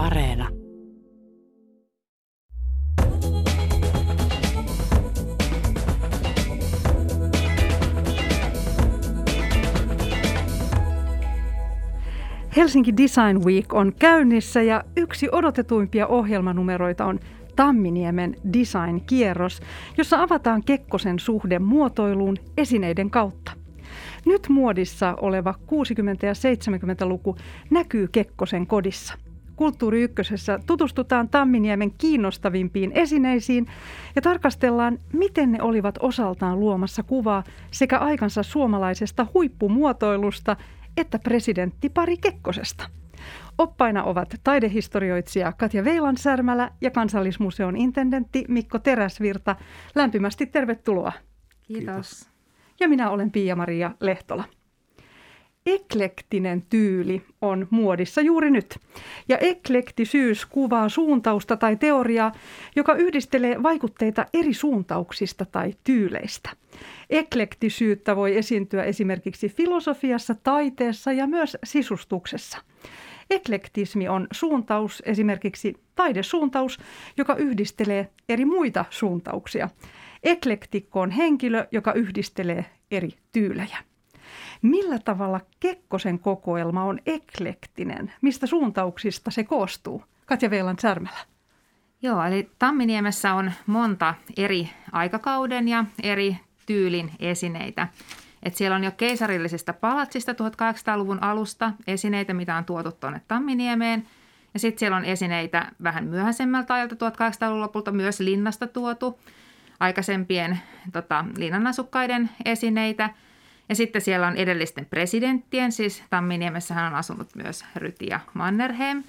Areena. Helsinki Design Week on käynnissä ja yksi odotetuimpia ohjelmanumeroita on Tamminiemen design-kierros, jossa avataan Kekkosen suhde muotoiluun esineiden kautta. Nyt muodissa oleva 60- ja 70-luku näkyy Kekkosen kodissa. Kulttuuri Ykkösessä tutustutaan Tamminiemen kiinnostavimpiin esineisiin ja tarkastellaan, miten ne olivat osaltaan luomassa kuvaa sekä aikansa suomalaisesta huippumuotoilusta että presidentti Pari Kekkosesta. Oppaina ovat taidehistorioitsija Katja Veilan-Särmälä ja Kansallismuseon intendentti Mikko Teräsvirta. Lämpimästi tervetuloa. Kiitos. Kiitos. Ja minä olen Pia-Maria Lehtola. Eklektinen tyyli on muodissa juuri nyt. Ja eklektisyys kuvaa suuntausta tai teoriaa, joka yhdistelee vaikutteita eri suuntauksista tai tyyleistä. Eklektisyyttä voi esiintyä esimerkiksi filosofiassa, taiteessa ja myös sisustuksessa. Eklektismi on suuntaus, esimerkiksi taidesuuntaus, joka yhdistelee eri muita suuntauksia. Eklektikko on henkilö, joka yhdistelee eri tyylejä. Millä tavalla Kekkosen kokoelma on eklektinen? Mistä suuntauksista se koostuu? Katja Veilan Särmälä. Joo, eli Tamminiemessä on monta eri aikakauden ja eri tyylin esineitä. Et siellä on jo keisarillisesta palatsista 1800-luvun alusta esineitä, mitä on tuotu tuonne Tamminiemeen. Ja sitten siellä on esineitä vähän myöhäisemmältä ajalta 1800-luvun lopulta myös linnasta tuotu aikaisempien tota, linnanasukkaiden esineitä. Ja sitten siellä on edellisten presidenttien, siis Tamminiemessähän on asunut myös Ryti ja Mannerheim,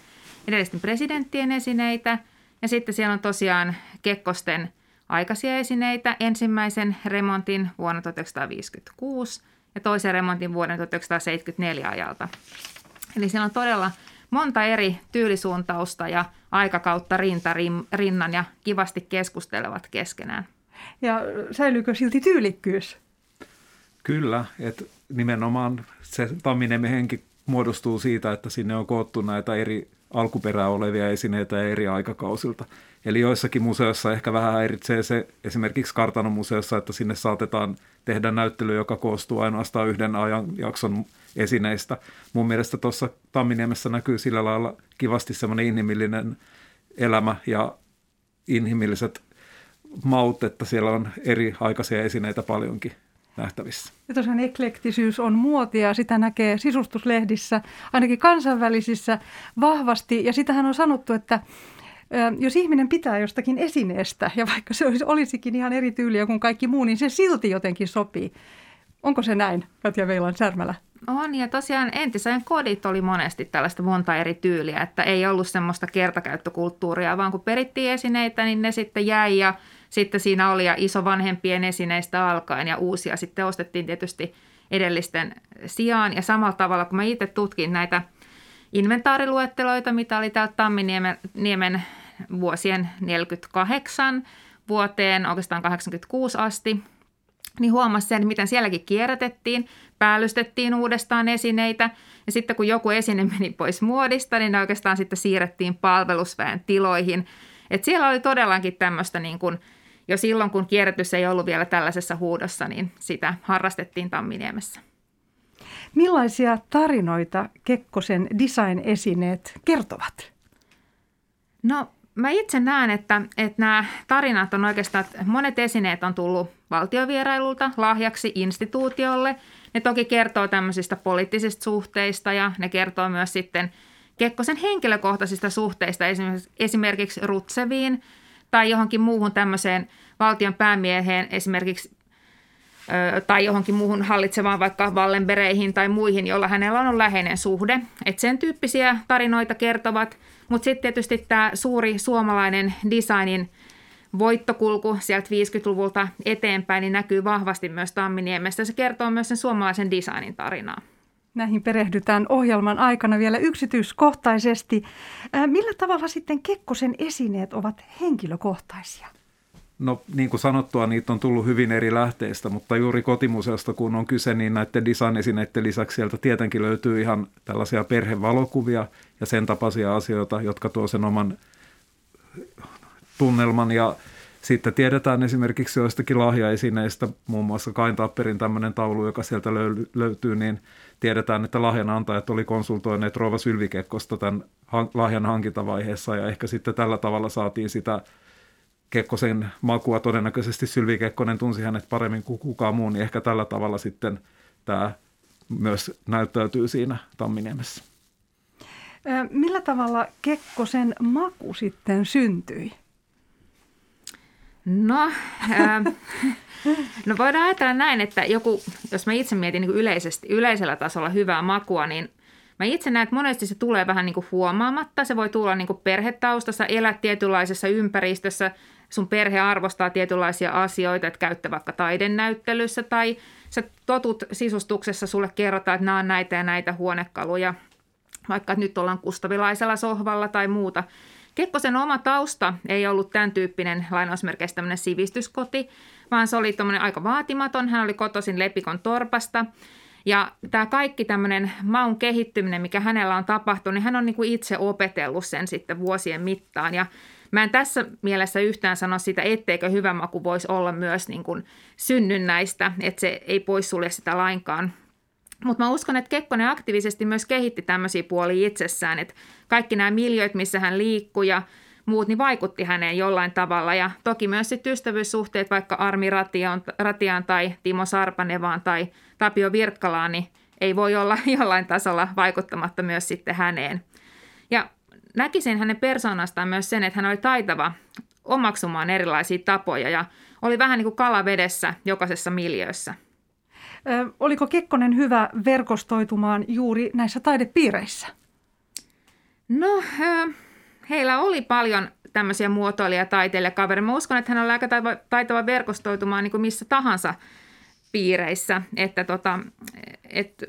edellisten presidenttien esineitä. Ja sitten siellä on tosiaan Kekkosten – aikaisia esineitä, ensimmäisen remontin vuonna 1956 ja toisen remontin vuoden 1974 ajalta. Eli siellä on todella monta eri tyylisuuntausta ja aikakautta rinta rinnan ja kivasti keskustelevat keskenään. Ja säilyykö silti tyylikkyys? Kyllä, että nimenomaan se Tamminiemen henki muodostuu siitä, että sinne on koottu näitä eri alkuperää olevia esineitä eri aikakausilta. Eli joissakin museoissa ehkä vähän häiritsee se esimerkiksi Kartanon museossa, että sinne saatetaan tehdä näyttely, joka koostuu ainoastaan yhden ajanjakson esineistä. Mun mielestä tuossa Tamminiemessä näkyy sillä lailla kivasti semmoinen inhimillinen elämä ja inhimilliset maut, että siellä on eri aikaisia esineitä paljonkin nähtävissä. Ja tosiaan eklektisyys on muotia, sitä näkee sisustuslehdissä, ainakin kansainvälisissä vahvasti. Ja sitähän on sanottu, että jos ihminen pitää jostakin esineestä, ja vaikka se olisi, olisikin ihan eri tyyliä kuin kaikki muu, niin se silti jotenkin sopii. Onko se näin, Katja Veilan Särmälä? On, ja tosiaan entisajan kodit oli monesti tällaista monta eri tyyliä, että ei ollut semmoista kertakäyttökulttuuria, vaan kun perittiin esineitä, niin ne sitten jäi ja sitten siinä oli ja isovanhempien esineistä alkaen ja uusia sitten ostettiin tietysti edellisten sijaan. Ja samalla tavalla, kun mä itse tutkin näitä inventaariluetteloita, mitä oli täältä Tamminiemen vuosien 48 vuoteen oikeastaan 86 asti, niin huomasi sen, miten sielläkin kierrätettiin, päällystettiin uudestaan esineitä ja sitten kun joku esine meni pois muodista, niin ne oikeastaan sitten siirrettiin palvelusväen tiloihin. Et siellä oli todellakin tämmöistä niin kuin, jo silloin kun kierrätys ei ollut vielä tällaisessa huudossa, niin sitä harrastettiin Tamminiemessä. Millaisia tarinoita Kekkosen design-esineet kertovat? No mä itse näen, että, että nämä tarinat on oikeastaan, että monet esineet on tullut valtiovierailulta lahjaksi instituutiolle. Ne toki kertoo tämmöisistä poliittisista suhteista ja ne kertoo myös sitten Kekkosen henkilökohtaisista suhteista esimerkiksi Rutseviin tai johonkin muuhun tämmöiseen valtion päämieheen esimerkiksi tai johonkin muuhun hallitsevaan vaikka Wallenbereihin tai muihin, joilla hänellä on läheinen suhde. Et sen tyyppisiä tarinoita kertovat, mutta sitten tietysti tämä suuri suomalainen designin voittokulku sieltä 50-luvulta eteenpäin niin näkyy vahvasti myös Tamminiemessä. Se kertoo myös sen suomalaisen designin tarinaa. Näihin perehdytään ohjelman aikana vielä yksityiskohtaisesti. Millä tavalla sitten Kekkosen esineet ovat henkilökohtaisia? No niin kuin sanottua, niitä on tullut hyvin eri lähteistä, mutta juuri kotimuseosta kun on kyse, niin näiden design-esineiden lisäksi sieltä tietenkin löytyy ihan tällaisia perhevalokuvia ja sen tapaisia asioita, jotka tuo sen oman tunnelman ja sitten tiedetään esimerkiksi joistakin lahjaesineistä, muun muassa Kain Tapperin tämmöinen taulu, joka sieltä löytyy, niin tiedetään, että lahjanantajat oli konsultoineet Rova Sylvikekkosta tämän lahjan hankintavaiheessa ja ehkä sitten tällä tavalla saatiin sitä Kekkosen makua. Todennäköisesti Sylvi Kekkonen tunsi hänet paremmin kuin kukaan muu, niin ehkä tällä tavalla sitten tämä myös näyttäytyy siinä Tamminiemessä. Millä tavalla Kekkosen maku sitten syntyi? No, äh, no voidaan ajatella näin, että joku, jos mä itse mietin niin yleisesti, yleisellä tasolla hyvää makua, niin mä itse näen, että monesti se tulee vähän niin kuin huomaamatta. Se voi tulla niin kuin perhetaustassa, elät tietynlaisessa ympäristössä, sun perhe arvostaa tietynlaisia asioita, että käyttä vaikka taidennäyttelyssä tai sä totut sisustuksessa, sulle kerrotaan, että nämä on näitä ja näitä huonekaluja, vaikka nyt ollaan kustavilaisella sohvalla tai muuta – Kekkosen oma tausta ei ollut tämän tyyppinen lainausmerkeistä tämmöinen sivistyskoti, vaan se oli aika vaatimaton. Hän oli kotoisin Lepikon torpasta. Ja tämä kaikki tämmöinen maun kehittyminen, mikä hänellä on tapahtunut, niin hän on niin kuin itse opetellut sen sitten vuosien mittaan. Ja mä en tässä mielessä yhtään sano sitä, etteikö hyvä maku voisi olla myös niin kuin synnynnäistä, että se ei poissulje sitä lainkaan. Mutta mä uskon, että Kekkonen aktiivisesti myös kehitti tämmöisiä puolia itsessään, että kaikki nämä miljöit, missä hän liikkui ja muut, niin vaikutti häneen jollain tavalla. Ja toki myös sitten ystävyyssuhteet vaikka Armi Ratiaan, Ratiaan tai Timo Sarpanevaan tai Tapio Virkkalaan, niin ei voi olla jollain tasolla vaikuttamatta myös sitten häneen. Ja näkisin hänen persoonastaan myös sen, että hän oli taitava omaksumaan erilaisia tapoja ja oli vähän niin kuin kala vedessä jokaisessa miljöössä. Oliko Kekkonen hyvä verkostoitumaan juuri näissä taidepiireissä? No, heillä oli paljon tämmöisiä muotoilija taiteilijakavereita. Mä uskon, että hän on aika taitava verkostoitumaan niin kuin missä tahansa piireissä. Että tota, et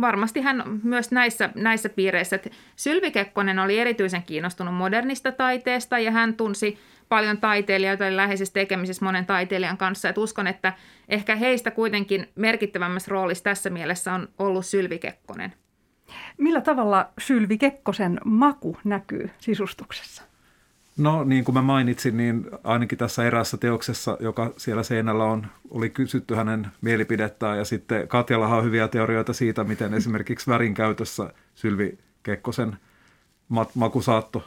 varmasti hän myös näissä, näissä piireissä. Sylvi Kekkonen oli erityisen kiinnostunut modernista taiteesta ja hän tunsi paljon taiteilijoita, oli läheisessä tekemisessä monen taiteilijan kanssa. Et uskon, että ehkä heistä kuitenkin merkittävämmässä roolissa tässä mielessä on ollut Sylvi Kekkonen. Millä tavalla Sylvi Kekkosen maku näkyy sisustuksessa? No niin kuin mä mainitsin, niin ainakin tässä erässä teoksessa, joka siellä seinällä on, oli kysytty hänen mielipidettään ja sitten Katjalla on hyviä teorioita siitä, miten esimerkiksi värin käytössä Sylvi Kekkosen maku saattoi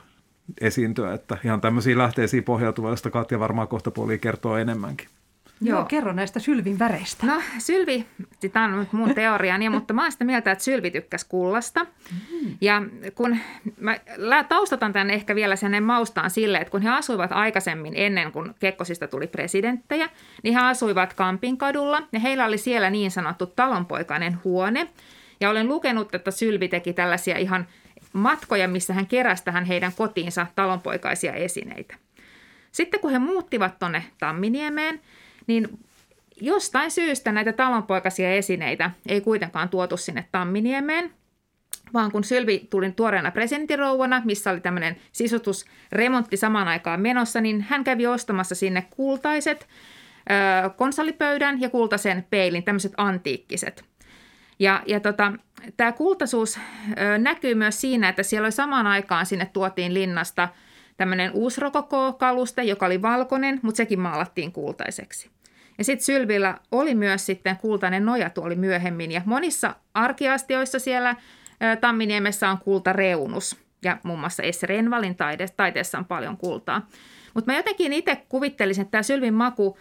esiintyä, että ihan tämmöisiä lähteisiin pohjautuva, josta Katja varmaan kohta puoli kertoo enemmänkin. Joo. Joo, kerro näistä Sylvin väreistä. No Sylvi, sitä on mun teoriani, mutta mä oon sitä mieltä, että Sylvi tykkäsi kullasta. Mm. Ja kun mä taustatan tämän ehkä vielä sen maustaan sille, että kun he asuivat aikaisemmin ennen kuin Kekkosista tuli presidenttejä, niin he asuivat Kampinkadulla ja heillä oli siellä niin sanottu talonpoikainen huone. Ja olen lukenut, että Sylvi teki tällaisia ihan matkoja, missä hän keräsi tähän heidän kotiinsa talonpoikaisia esineitä. Sitten kun he muuttivat tuonne Tamminiemeen, niin jostain syystä näitä talonpoikaisia esineitä ei kuitenkaan tuotu sinne Tamminiemeen, vaan kun Sylvi tuli tuoreena presidentinrouvana, missä oli tämmöinen sisutusremontti samaan aikaan menossa, niin hän kävi ostamassa sinne kultaiset ö, konsolipöydän ja kultaisen peilin, tämmöiset antiikkiset. Ja, ja tota, tämä kultaisuus näkyy myös siinä, että siellä oli samaan aikaan sinne tuotiin linnasta tämmöinen uusrokoko-kaluste, joka oli valkoinen, mutta sekin maalattiin kultaiseksi. Ja sitten Sylvillä oli myös sitten kultainen nojatuoli myöhemmin ja monissa arkiastioissa siellä Tamminiemessä on kultareunus ja muun muassa S. Renvalin taiteessa on paljon kultaa. Mutta mä jotenkin itse kuvittelisin, että tämä Sylvin maku,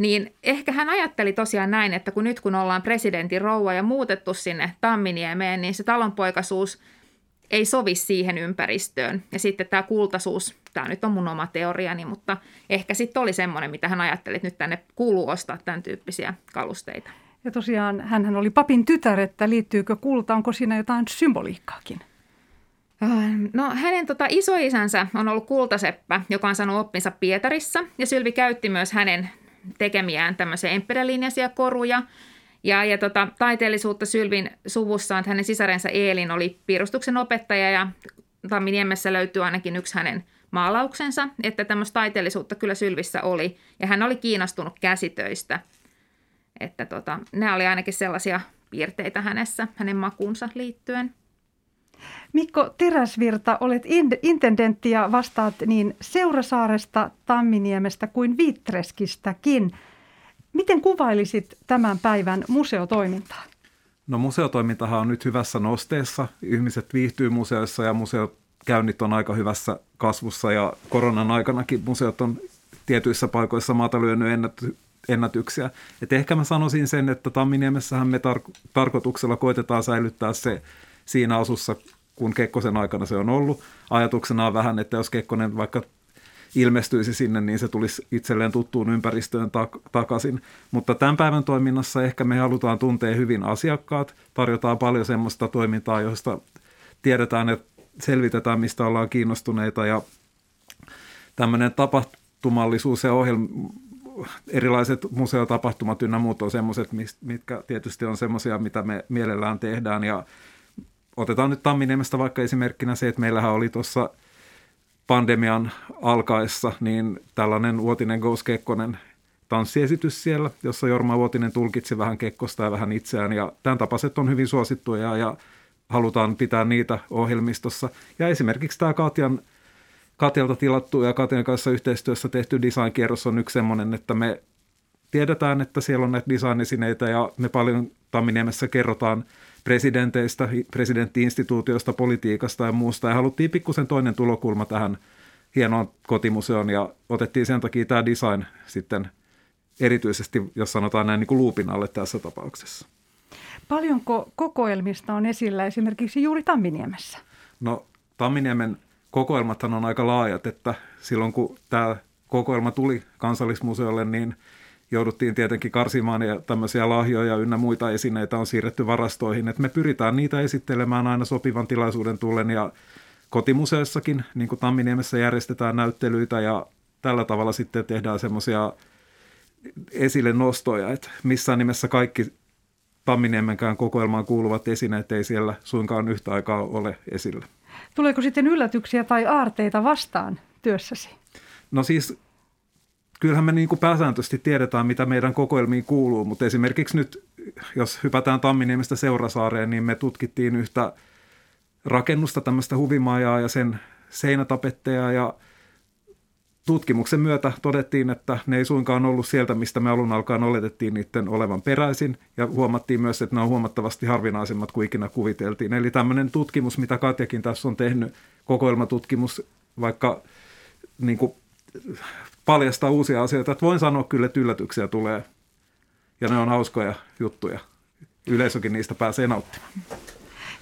niin ehkä hän ajatteli tosiaan näin, että kun nyt kun ollaan presidentin rouva ja muutettu sinne Tamminiemeen, niin se talonpoikaisuus – ei sovi siihen ympäristöön. Ja sitten tämä kultaisuus, tämä nyt on mun oma teoriani, mutta ehkä sitten oli semmoinen, mitä hän ajatteli, että nyt tänne kuuluu ostaa tämän tyyppisiä kalusteita. Ja tosiaan hän oli papin tytär, että liittyykö kulta, onko siinä jotain symboliikkaakin? Äh, no hänen tota, isoisänsä on ollut kultaseppä, joka on saanut oppinsa Pietarissa ja Sylvi käytti myös hänen tekemiään tämmöisiä emperälinjaisia koruja – ja, ja tota, taiteellisuutta Sylvin suvussa että hänen sisarensa Eelin oli piirustuksen opettaja ja Tamminiemessä löytyy ainakin yksi hänen maalauksensa, että tämmöistä taiteellisuutta kyllä Sylvissä oli. Ja hän oli kiinnostunut käsitöistä. Että tota, nämä oli ainakin sellaisia piirteitä hänessä, hänen makuunsa liittyen. Mikko Teräsvirta, olet intendentti ja vastaat niin Seurasaaresta, Tamminiemestä kuin Vitreskistäkin. Miten kuvailisit tämän päivän museotoimintaa? No museotoimintahan on nyt hyvässä nosteessa. Ihmiset viihtyy museoissa ja museokäynnit on aika hyvässä kasvussa ja koronan aikanakin museot on tietyissä paikoissa maata lyönyt ennätyksiä. Et ehkä mä sanoisin sen, että Tamminiemessähän me tar- tarkoituksella koitetaan säilyttää se siinä asussa, kun Kekkosen aikana se on ollut. Ajatuksena on vähän, että jos Kekkonen vaikka ilmestyisi sinne, niin se tulisi itselleen tuttuun ympäristöön tak- takaisin. Mutta tämän päivän toiminnassa ehkä me halutaan tuntea hyvin asiakkaat, tarjotaan paljon semmoista toimintaa, josta tiedetään, että selvitetään, mistä ollaan kiinnostuneita ja tämmöinen tapahtumallisuus ja ohjelma, erilaiset museotapahtumat ynnä muut on semmoiset, mitkä tietysti on semmoisia, mitä me mielellään tehdään ja otetaan nyt Tamminiemestä vaikka esimerkkinä se, että meillähän oli tuossa pandemian alkaessa niin tällainen Vuotinen Ghost Kekkonen tanssiesitys siellä, jossa Jorma Vuotinen tulkitsi vähän Kekkosta ja vähän itseään ja tämän tapaiset on hyvin suosittuja ja halutaan pitää niitä ohjelmistossa. Ja esimerkiksi tämä Katjan, Katjalta tilattu ja Katjan kanssa yhteistyössä tehty design-kierros on yksi semmoinen, että me tiedetään, että siellä on näitä design ja me paljon Tamminiemessä kerrotaan – presidenteistä, presidenttiinstituutiosta, politiikasta ja muusta. Ja haluttiin pikkusen toinen tulokulma tähän hienoon kotimuseoon ja otettiin sen takia tämä design sitten erityisesti, jos sanotaan näin, niin kuin luupin alle tässä tapauksessa. Paljonko kokoelmista on esillä esimerkiksi juuri Tamminiemessä? No Tamminiemen kokoelmathan on aika laajat, että silloin kun tämä kokoelma tuli kansallismuseolle, niin – jouduttiin tietenkin karsimaan ja tämmöisiä lahjoja ynnä muita esineitä on siirretty varastoihin. Et me pyritään niitä esittelemään aina sopivan tilaisuuden tullen ja kotimuseossakin, niin kuin Tamminiemessä järjestetään näyttelyitä ja tällä tavalla sitten tehdään semmoisia esille nostoja, että missään nimessä kaikki Tamminiemenkään kokoelmaan kuuluvat esineet ei siellä suinkaan yhtä aikaa ole esillä. Tuleeko sitten yllätyksiä tai aarteita vastaan työssäsi? No siis kyllähän me niin kuin pääsääntöisesti tiedetään, mitä meidän kokoelmiin kuuluu, mutta esimerkiksi nyt, jos hypätään Tamminiemestä Seurasaareen, niin me tutkittiin yhtä rakennusta, tämmöistä huvimajaa ja sen seinätapetteja ja tutkimuksen myötä todettiin, että ne ei suinkaan ollut sieltä, mistä me alun alkaen oletettiin niiden olevan peräisin ja huomattiin myös, että ne on huomattavasti harvinaisemmat kuin ikinä kuviteltiin. Eli tämmöinen tutkimus, mitä Katjakin tässä on tehnyt, kokoelmatutkimus, vaikka niin kuin paljastaa uusia asioita. Että voin sanoa kyllä, että yllätyksiä tulee ja ne on hauskoja juttuja. Yleisökin niistä pääsee nauttimaan.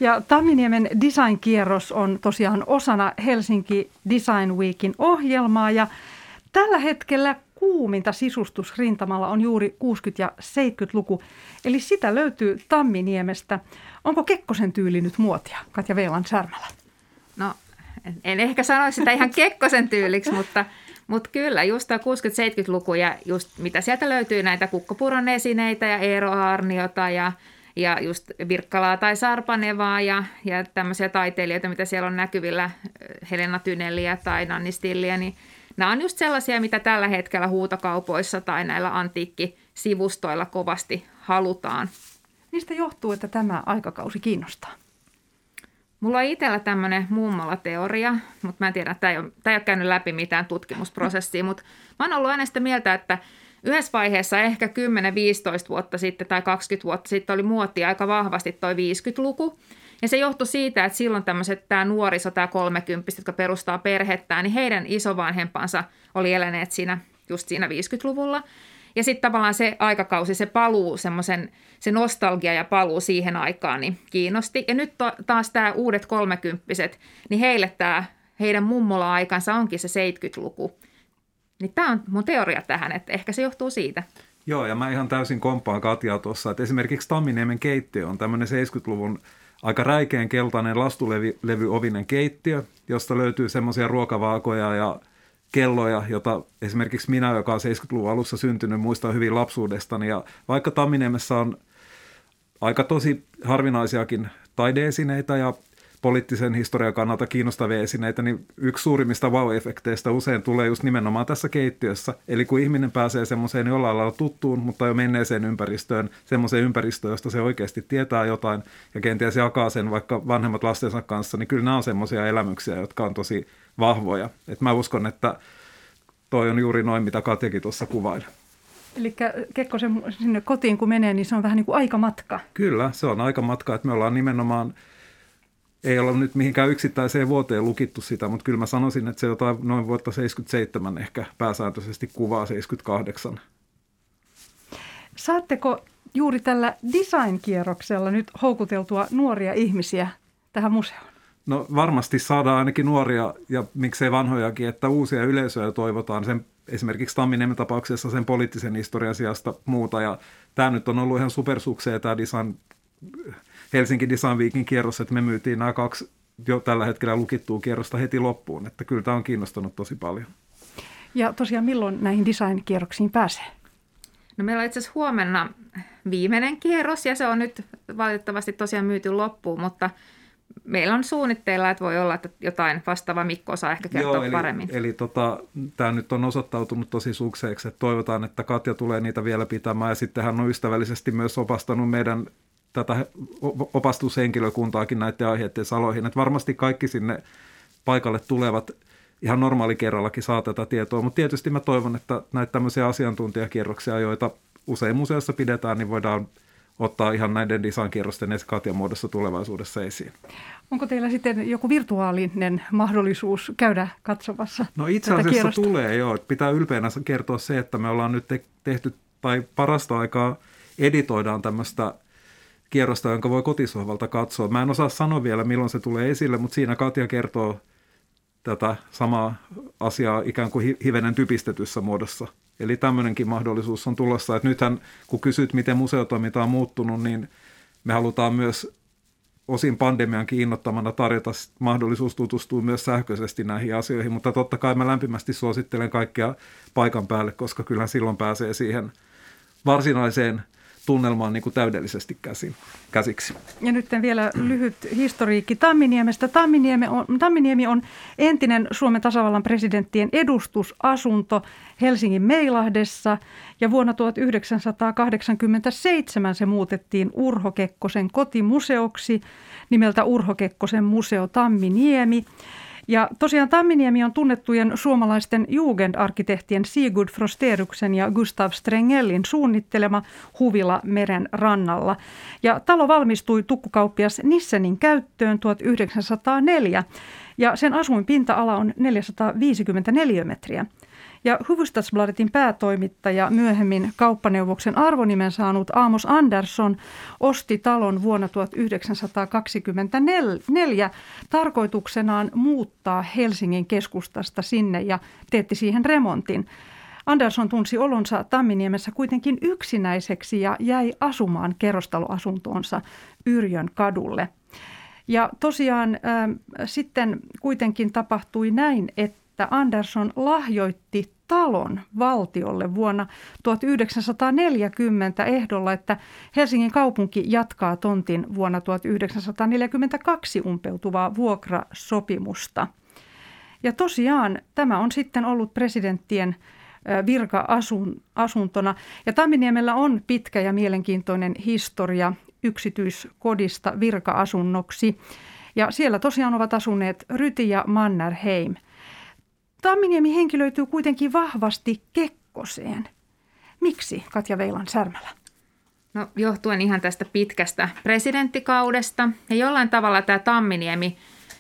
Ja Tamminiemen design-kierros on tosiaan osana Helsinki Design Weekin ohjelmaa ja tällä hetkellä kuuminta sisustusrintamalla on juuri 60- ja 70-luku, eli sitä löytyy Tamminiemestä. Onko Kekkosen tyyli nyt muotia, Katja Veilan Särmälä? No, en ehkä sanoisi sitä ihan Kekkosen tyyliksi, mutta – mutta kyllä, just 60-70-luku ja just mitä sieltä löytyy näitä kukkopuron esineitä ja Eero Arniota ja, ja just Virkkalaa tai Sarpanevaa ja, ja tämmöisiä taiteilijoita, mitä siellä on näkyvillä, Helena Tyneliä tai Nanni Stilliä, niin nämä on just sellaisia, mitä tällä hetkellä huutokaupoissa tai näillä antiikkisivustoilla kovasti halutaan. Mistä johtuu, että tämä aikakausi kiinnostaa? Mulla on itsellä tämmöinen mummola-teoria, mutta mä en tiedä, tämä ei, ole, tämä ei ole käynyt läpi mitään tutkimusprosessia, mutta mä oon ollut aina sitä mieltä, että yhdessä vaiheessa ehkä 10-15 vuotta sitten tai 20 vuotta sitten oli muotti aika vahvasti toi 50-luku. Ja se johtui siitä, että silloin tämmöiset, tämä nuoriso, tämä 30 jotka perustaa perhettään, niin heidän isovanhempansa oli eläneet siinä just siinä 50-luvulla. Ja sitten tavallaan se aikakausi, se paluu, semmoisen, se nostalgia ja paluu siihen aikaan niin kiinnosti. Ja nyt taas tämä uudet kolmekymppiset, niin heille tämä heidän mummola-aikansa onkin se 70-luku. Niin tämä on mun teoria tähän, että ehkä se johtuu siitä. Joo, ja mä ihan täysin komppaan Katjaa tuossa, että esimerkiksi Tamminiemen keittiö on tämmöinen 70-luvun aika räikeän keltainen lastulevy-ovinen keittiö, josta löytyy semmoisia ruokavaakoja ja kelloja, jota esimerkiksi minä, joka on 70-luvun alussa syntynyt, muistan hyvin lapsuudestani. Ja vaikka Tamminiemessä on aika tosi harvinaisiakin taideesineitä ja poliittisen historian kannalta kiinnostavia esineitä, niin yksi suurimmista wow-efekteistä usein tulee just nimenomaan tässä keittiössä. Eli kun ihminen pääsee semmoiseen jollain lailla tuttuun, mutta jo menneeseen ympäristöön, semmoiseen ympäristöön, josta se oikeasti tietää jotain ja kenties jakaa sen vaikka vanhemmat lastensa kanssa, niin kyllä nämä on semmoisia elämyksiä, jotka on tosi vahvoja. Et mä uskon, että toi on juuri noin, mitä Katjakin tuossa kuvaili. Eli Kekkosen sinne kotiin kun menee, niin se on vähän niin kuin aikamatka. Kyllä, se on aikamatka, että me ollaan nimenomaan, ei olla nyt mihinkään yksittäiseen vuoteen lukittu sitä, mutta kyllä mä sanoisin, että se jotain noin vuotta 77 ehkä pääsääntöisesti kuvaa 78. Saatteko juuri tällä design-kierroksella nyt houkuteltua nuoria ihmisiä tähän museoon? No varmasti saadaan ainakin nuoria ja miksei vanhojakin, että uusia yleisöjä toivotaan sen esimerkiksi Tamminiemen tapauksessa sen poliittisen historian sijasta muuta. Ja tämä nyt on ollut ihan supersukseen tämä Design, Helsinki Design Weekin kierros, että me myytiin nämä kaksi jo tällä hetkellä lukittua kierrosta heti loppuun. Että kyllä tämä on kiinnostanut tosi paljon. Ja tosiaan milloin näihin design-kierroksiin pääsee? No meillä on itse asiassa huomenna viimeinen kierros ja se on nyt valitettavasti tosiaan myyty loppuun, mutta – meillä on suunnitteilla, että voi olla, että jotain vastaava Mikko saa ehkä kertoa Joo, eli, paremmin. Eli tota, tämä nyt on osoittautunut tosi sukseeksi, että toivotaan, että Katja tulee niitä vielä pitämään ja sitten hän on ystävällisesti myös opastanut meidän tätä opastushenkilökuntaakin näiden aiheiden saloihin, että varmasti kaikki sinne paikalle tulevat ihan normaali kerrallakin saa tätä tietoa, mutta tietysti mä toivon, että näitä tämmöisiä asiantuntijakierroksia, joita usein museossa pidetään, niin voidaan ottaa ihan näiden design-kierrosten Katjan muodossa tulevaisuudessa esiin. Onko teillä sitten joku virtuaalinen mahdollisuus käydä katsomassa No itse asiassa kierrosta? tulee joo. Pitää ylpeänä kertoa se, että me ollaan nyt tehty tai parasta aikaa editoidaan tämmöistä kierrosta, jonka voi kotisohvalta katsoa. Mä en osaa sanoa vielä, milloin se tulee esille, mutta siinä Katja kertoo tätä samaa asiaa ikään kuin hivenen typistetyssä muodossa – Eli tämmöinenkin mahdollisuus on tulossa. Että nythän, kun kysyt, miten museotoiminta on muuttunut, niin me halutaan myös osin pandemiankin innottamana tarjota mahdollisuus tutustua myös sähköisesti näihin asioihin, mutta totta kai mä lämpimästi suosittelen kaikkia paikan päälle, koska kyllähän silloin pääsee siihen varsinaiseen tunnelmaan niin kuin täydellisesti käsin, käsiksi. Ja nyt vielä lyhyt historiikki Tamminiemestä. Tamminiemi on, Tamminiemi on entinen Suomen tasavallan presidenttien edustusasunto Helsingin Meilahdessa ja vuonna 1987 se muutettiin Urho Kekkosen kotimuseoksi nimeltä Urho Kekkosen museo Tamminiemi. Ja tosiaan Tamminiemi on tunnettujen suomalaisten jugendarkkitehtien Sigurd Frosteruksen ja Gustav Strengellin suunnittelema huvila meren rannalla. Ja talo valmistui tukkukauppias Nissenin käyttöön 1904 ja sen asuinpinta-ala on 454 metriä. Ja Hufvudstadsbladetin päätoimittaja, myöhemmin kauppaneuvoksen arvonimen saanut Amos Andersson osti talon vuonna 1924 tarkoituksenaan muuttaa Helsingin keskustasta sinne ja teetti siihen remontin. Andersson tunsi olonsa Tamminiemessä kuitenkin yksinäiseksi ja jäi asumaan kerrostaloasuntoonsa Yrjön kadulle. Ja tosiaan äh, sitten kuitenkin tapahtui näin, että Anderson lahjoitti talon valtiolle vuonna 1940 ehdolla, että Helsingin kaupunki jatkaa tontin vuonna 1942 umpeutuvaa vuokrasopimusta. Ja tosiaan tämä on sitten ollut presidenttien virka-asuntona. Ja Tamminiemellä on pitkä ja mielenkiintoinen historia yksityiskodista virka-asunnoksi. Ja siellä tosiaan ovat asuneet Ryti ja Mannerheim – Tamminiemi henkilöityy kuitenkin vahvasti Kekkoseen. Miksi, Katja Veilan Särmälä? No johtuen ihan tästä pitkästä presidenttikaudesta ja jollain tavalla tämä Tamminiemi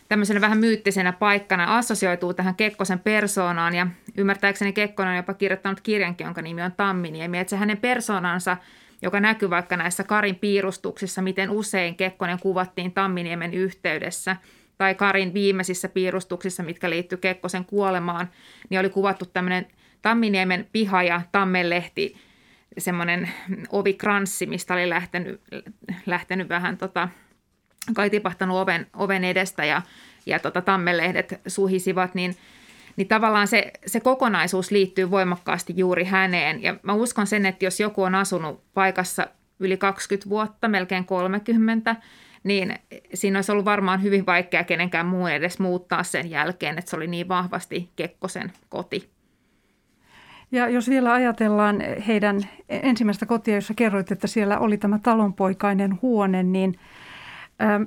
tämmöisenä vähän myyttisenä paikkana assosioituu tähän Kekkosen persoonaan ja ymmärtääkseni Kekkonen on jopa kirjoittanut kirjankin, jonka nimi on Tamminiemi. Että se hänen persoonansa, joka näkyy vaikka näissä Karin piirustuksissa, miten usein Kekkonen kuvattiin Tamminiemen yhteydessä – tai Karin viimeisissä piirustuksissa, mitkä liittyi Kekkosen kuolemaan, niin oli kuvattu tämmöinen Tamminiemen piha ja Tammenlehti, semmoinen ovikranssi, mistä oli lähtenyt, lähtenyt vähän tota, kai tipahtanut oven, oven edestä ja, ja tota, tammenlehdet suhisivat, niin, niin tavallaan se, se kokonaisuus liittyy voimakkaasti juuri häneen. Ja mä uskon sen, että jos joku on asunut paikassa yli 20 vuotta, melkein 30, niin siinä olisi ollut varmaan hyvin vaikea kenenkään muun edes muuttaa sen jälkeen, että se oli niin vahvasti Kekkosen koti. Ja jos vielä ajatellaan heidän ensimmäistä kotia, jossa kerroit, että siellä oli tämä talonpoikainen huone, niin ähm,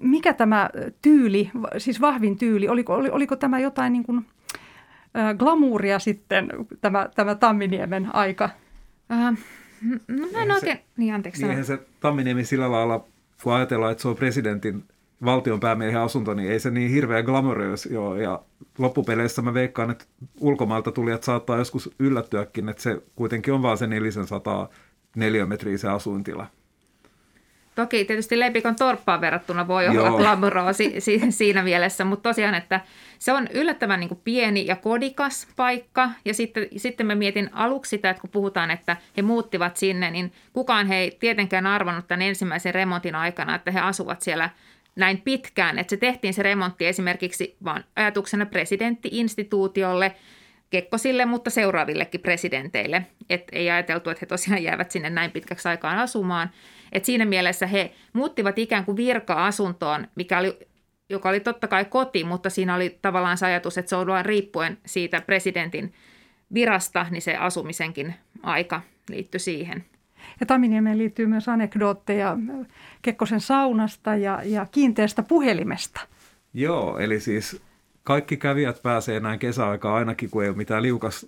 mikä tämä tyyli, siis vahvin tyyli, oliko, oliko tämä jotain niin kuin, äh, glamuuria sitten, tämä, tämä Tamminiemen aika? Äh, no mä en oikein, se, niin anteeksi. Niin se Tamminiemi sillä lailla, kun ajatellaan, että se on presidentin valtion päämiehen asunto, niin ei se niin hirveä glamorös joo. Ja loppupeleissä mä veikkaan, että ulkomailta tulijat saattaa joskus yllättyäkin, että se kuitenkin on vaan se 400 neliömetriä se asuintila. Toki tietysti Leipikon torppaan verrattuna voi olla Joo. glamourosi siinä mielessä, mutta tosiaan, että se on yllättävän niin kuin pieni ja kodikas paikka. Ja sitten, sitten mä mietin aluksi sitä, että kun puhutaan, että he muuttivat sinne, niin kukaan he ei tietenkään arvannut tämän ensimmäisen remontin aikana, että he asuvat siellä näin pitkään, että se tehtiin se remontti esimerkiksi vain ajatuksena presidenttiinstituutiolle, Kekkosille, mutta seuraavillekin presidenteille. Et ei ajateltu, että he tosiaan jäävät sinne näin pitkäksi aikaan asumaan. Et siinä mielessä he muuttivat ikään kuin virka-asuntoon, mikä oli, joka oli totta kai koti, mutta siinä oli tavallaan se ajatus, että se on vain riippuen siitä presidentin virasta, niin se asumisenkin aika liittyi siihen. Ja Taminiemeen liittyy myös anekdootteja Kekkosen saunasta ja, ja kiinteästä puhelimesta. Joo, eli siis kaikki kävijät pääsee näin kesäaikaan ainakin, kun ei ole mitään liukasta